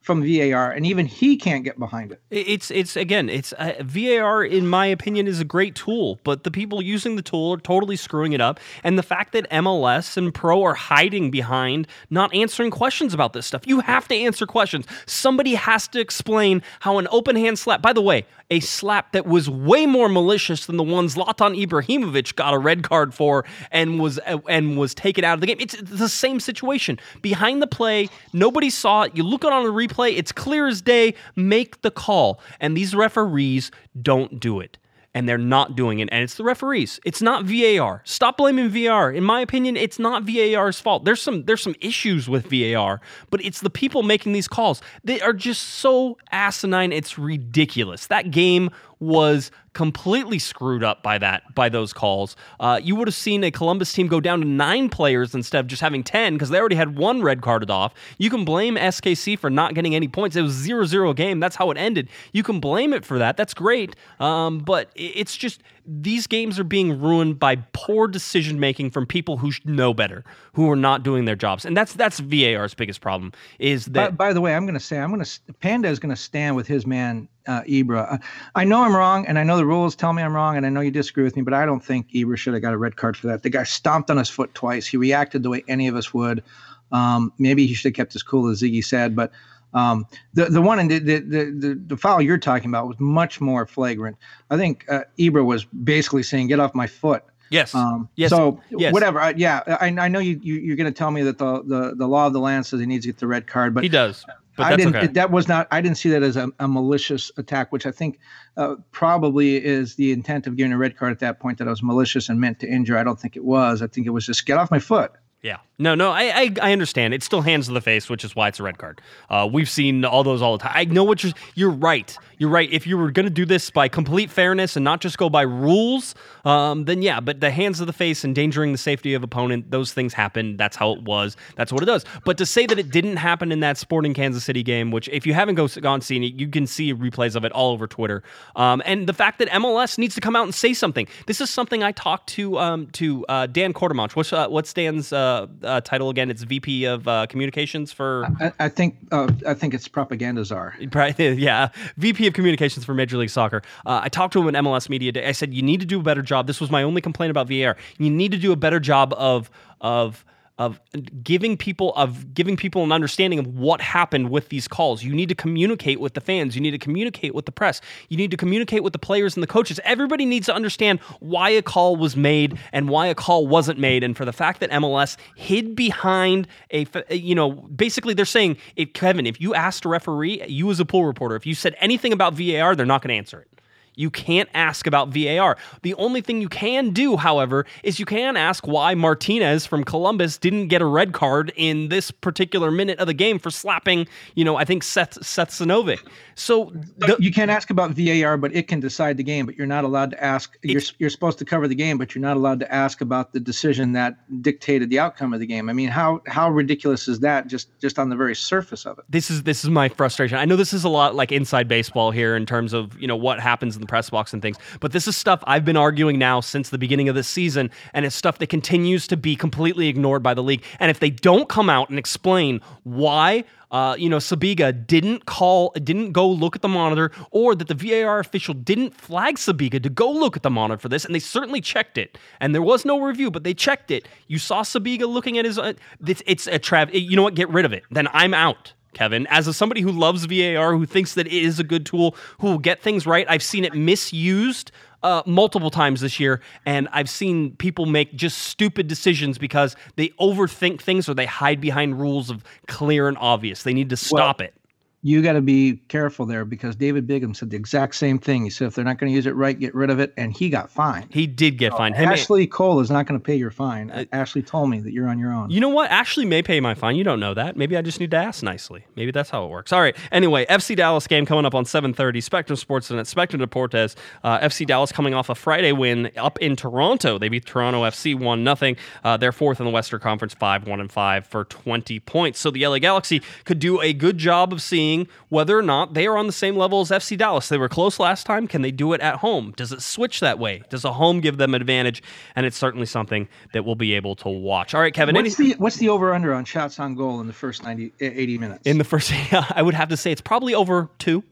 Speaker 3: from VAR, and even he can't get behind it.
Speaker 1: It's it's again, it's uh, VAR in my opinion is a great tool, but the people using the tool are totally screwing it up. And the fact that MLS and Pro are hiding behind not answering questions about this stuff, you have to answer questions. Somebody has to explain how an open hand slap. By the way, a slap that was way more malicious than the one Zlatan Ibrahimovic got a red card for and was and was taken out of the game. It's the same situation. Behind the play, nobody saw it. You look it on the replay, it's clear as day. Make the call. And these referees don't do it and they're not doing it. And it's the referees. It's not VAR. Stop blaming VAR. In my opinion, it's not VAR's fault. There's some there's some issues with VAR, but it's the people making these calls. They are just so asinine. It's ridiculous. That game was completely screwed up by that by those calls. Uh, you would have seen a Columbus team go down to nine players instead of just having ten because they already had one red carded off. You can blame SKC for not getting any points. It was 0-0 game. That's how it ended. You can blame it for that. That's great. Um, but it's just these games are being ruined by poor decision making from people who know better, who are not doing their jobs, and that's that's VAR's biggest problem. Is that?
Speaker 3: By, by the way, I'm going to say I'm going to Panda is going to stand with his man uh, Ibra. Uh, I know I'm wrong, and I know the rules tell me I'm wrong, and I know you disagree with me, but I don't think Ibra should have got a red card for that. The guy stomped on his foot twice. He reacted the way any of us would. Um, maybe he should have kept his cool, as Sigi said, but um, the the one in the, the the the foul you're talking about was much more flagrant. I think uh, Ibra was basically saying, "Get off my foot."
Speaker 1: Yes. Um, yes.
Speaker 3: So
Speaker 1: yes.
Speaker 3: whatever. I, yeah, I, I know you, you are going to tell me that the, the the law of the land says he needs to get the red card, but
Speaker 1: he does. But
Speaker 3: I didn't.
Speaker 1: Okay.
Speaker 3: That was not. I didn't see that as a, a malicious attack, which I think uh, probably is the intent of giving a red card at that point. That I was malicious and meant to injure. I don't think it was. I think it was just get off my foot.
Speaker 1: Yeah. No, no, I, I, I understand. It's still hands to the face, which is why it's a red card. Uh, we've seen all those all the time. I know what you're. You're right. You're right. If you were going to do this by complete fairness and not just go by rules, um, then yeah. But the hands of the face, endangering the safety of opponent, those things happen. That's how it was. That's what it does. But to say that it didn't happen in that Sporting Kansas City game, which if you haven't go, gone seen it, you can see replays of it all over Twitter. Um, and the fact that MLS needs to come out and say something. This is something I talked to um, to uh, Dan Courtemanche. What's uh, what's Dan's uh, uh, uh, title again? It's VP of uh, Communications for.
Speaker 3: I, I think uh, I think it's propaganda czar.
Speaker 1: Yeah, VP of Communications for Major League Soccer. Uh, I talked to him at MLS Media Day. I said you need to do a better job. This was my only complaint about VAR. You need to do a better job of of of giving people of giving people an understanding of what happened with these calls. You need to communicate with the fans. You need to communicate with the press. You need to communicate with the players and the coaches. Everybody needs to understand why a call was made and why a call wasn't made. And for the fact that MLS hid behind a, you know, basically they're saying, if, Kevin, if you asked a referee, you as a pool reporter, if you said anything about VAR, they're not going to answer it. You can't ask about VAR. The only thing you can do, however, is you can ask why Martinez from Columbus didn't get a red card in this particular minute of the game for slapping, you know, I think Seth Seth Sinovic. So
Speaker 3: the, you can't ask about VAR, but it can decide the game. But you're not allowed to ask. You're you're supposed to cover the game, but you're not allowed to ask about the decision that dictated the outcome of the game. I mean, how how ridiculous is that? Just just on the very surface of it.
Speaker 1: This is this is my frustration. I know this is a lot like inside baseball here in terms of you know what happens in the press box and things. But this is stuff I've been arguing now since the beginning of this season, and it's stuff that continues to be completely ignored by the league. And if they don't come out and explain why uh, you know, Sibiga didn't call, didn't go look at the monitor, or that the VAR official didn't flag Sibiga to go look at the monitor for this, and they certainly checked it, and there was no review, but they checked it. You saw Sibiga looking at his. Uh, it's, it's a trav. You know what? Get rid of it. Then I'm out. Kevin, as a somebody who loves VAR, who thinks that it is a good tool, who will get things right. I've seen it misused uh, multiple times this year, and I've seen people make just stupid decisions because they overthink things or they hide behind rules of clear and obvious. They need to stop well, it
Speaker 3: you got to be careful there because David Beckham said the exact same thing. He said if they're not going to use it right, get rid of it, and he got fined.
Speaker 1: He did get
Speaker 3: so
Speaker 1: fined.
Speaker 3: Him Ashley Cole is not going to pay your fine. Uh, Ashley told me that you're on your own.
Speaker 1: You know what? Ashley may pay my fine. You don't know that. Maybe I just need to ask nicely. Maybe that's how it works. All right. Anyway, FC Dallas game coming up on 7:30. Spectrum Sports and at Spectrum Deportes. Uh, FC Dallas coming off a Friday win up in Toronto. They beat Toronto FC one nothing. Uh, they're fourth in the Western Conference, five one and five for 20 points. So the LA Galaxy could do a good job of seeing whether or not they are on the same level as FC Dallas. They were close last time. Can they do it at home? Does it switch that way? Does a home give them advantage? And it's certainly something that we'll be able to watch. All right, Kevin.
Speaker 3: What's any- the what's the over under on shots on goal in the first 90, 80 minutes?
Speaker 1: In the first, I would have to say it's probably over two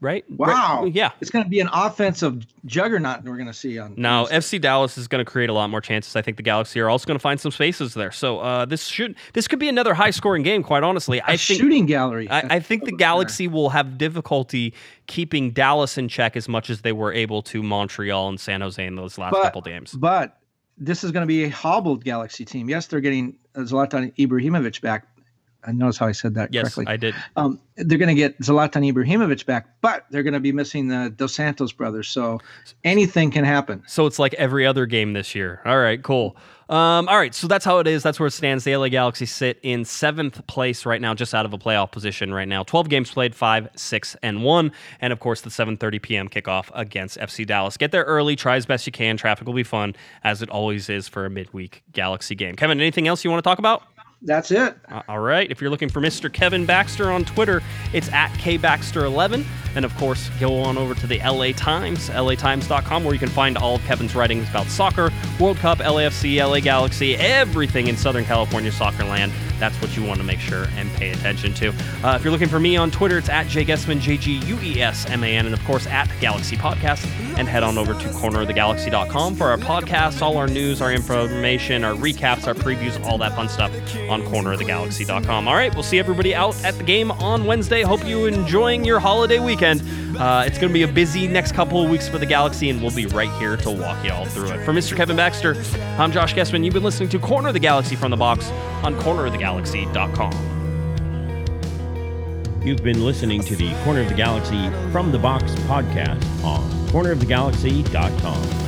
Speaker 1: right?
Speaker 3: Wow.
Speaker 1: Right? Yeah.
Speaker 3: It's going to be an offensive juggernaut we're going to see on.
Speaker 1: Now, FC Dallas is going to create a lot more chances. I think the Galaxy are also going to find some spaces there. So uh, this should this could be another high scoring game. Quite honestly,
Speaker 3: a I
Speaker 1: think
Speaker 3: shooting gallery.
Speaker 1: I, I think the Galaxy will have difficulty keeping Dallas in check as much as they were able to Montreal and San Jose in those last
Speaker 3: but,
Speaker 1: couple games.
Speaker 3: But this is going to be a hobbled Galaxy team. Yes, they're getting Zlatan Ibrahimovic back, I notice how I said that
Speaker 1: yes,
Speaker 3: correctly.
Speaker 1: I did.
Speaker 3: Um, they're going to get Zlatan Ibrahimovic back, but they're going to be missing the Dos Santos brothers. So anything can happen.
Speaker 1: So it's like every other game this year. All right, cool. Um, all right, so that's how it is. That's where it stands. The LA Galaxy sit in seventh place right now, just out of a playoff position right now. Twelve games played, five, six, and one, and of course the 7:30 p.m. kickoff against FC Dallas. Get there early, try as best you can. Traffic will be fun, as it always is for a midweek Galaxy game. Kevin, anything else you want to talk about?
Speaker 3: That's it.
Speaker 1: All right. If you're looking for Mr. Kevin Baxter on Twitter, it's at kbaxter11. And of course, go on over to the LA Times, latimes.com, where you can find all of Kevin's writings about soccer, World Cup, LAFC, LA Galaxy, everything in Southern California soccer land. That's what you want to make sure and pay attention to. Uh, if you're looking for me on Twitter, it's at jguesman, J G U E S M A N, and of course at Galaxy Podcast. And head on over to cornerofthegalaxy.com for our podcasts, all our news, our information, our recaps, our previews, all that fun stuff on cornerofthegalaxy.com. All right, we'll see everybody out at the game on Wednesday. Hope you enjoying your holiday weekend. Uh, it's going to be a busy next couple of weeks for the Galaxy, and we'll be right here to walk you all through it. For Mr. Kevin Baxter, I'm Josh Guesman. You've been listening to Corner of the Galaxy from the Box on cornerofthegalaxy.com.
Speaker 5: You've been listening to the Corner of the Galaxy from the Box podcast on cornerofthegalaxy.com.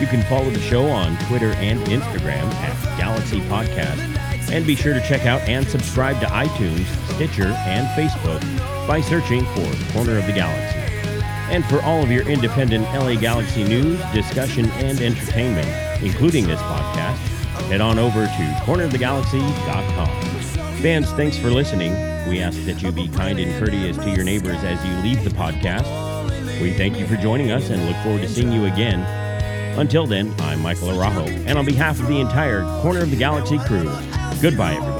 Speaker 5: You can follow the show on Twitter and Instagram at Galaxy Podcast. And be sure to check out and subscribe to iTunes, Stitcher, and Facebook by searching for Corner of the Galaxy. And for all of your independent LA Galaxy news, discussion, and entertainment, including this podcast, head on over to cornerofthegalaxy.com. Fans, thanks for listening. We ask that you be kind and courteous to your neighbors as you leave the podcast. We thank you for joining us and look forward to seeing you again. Until then, I'm Michael Arajo, and on behalf of the entire Corner of the Galaxy crew, Goodbye, everybody.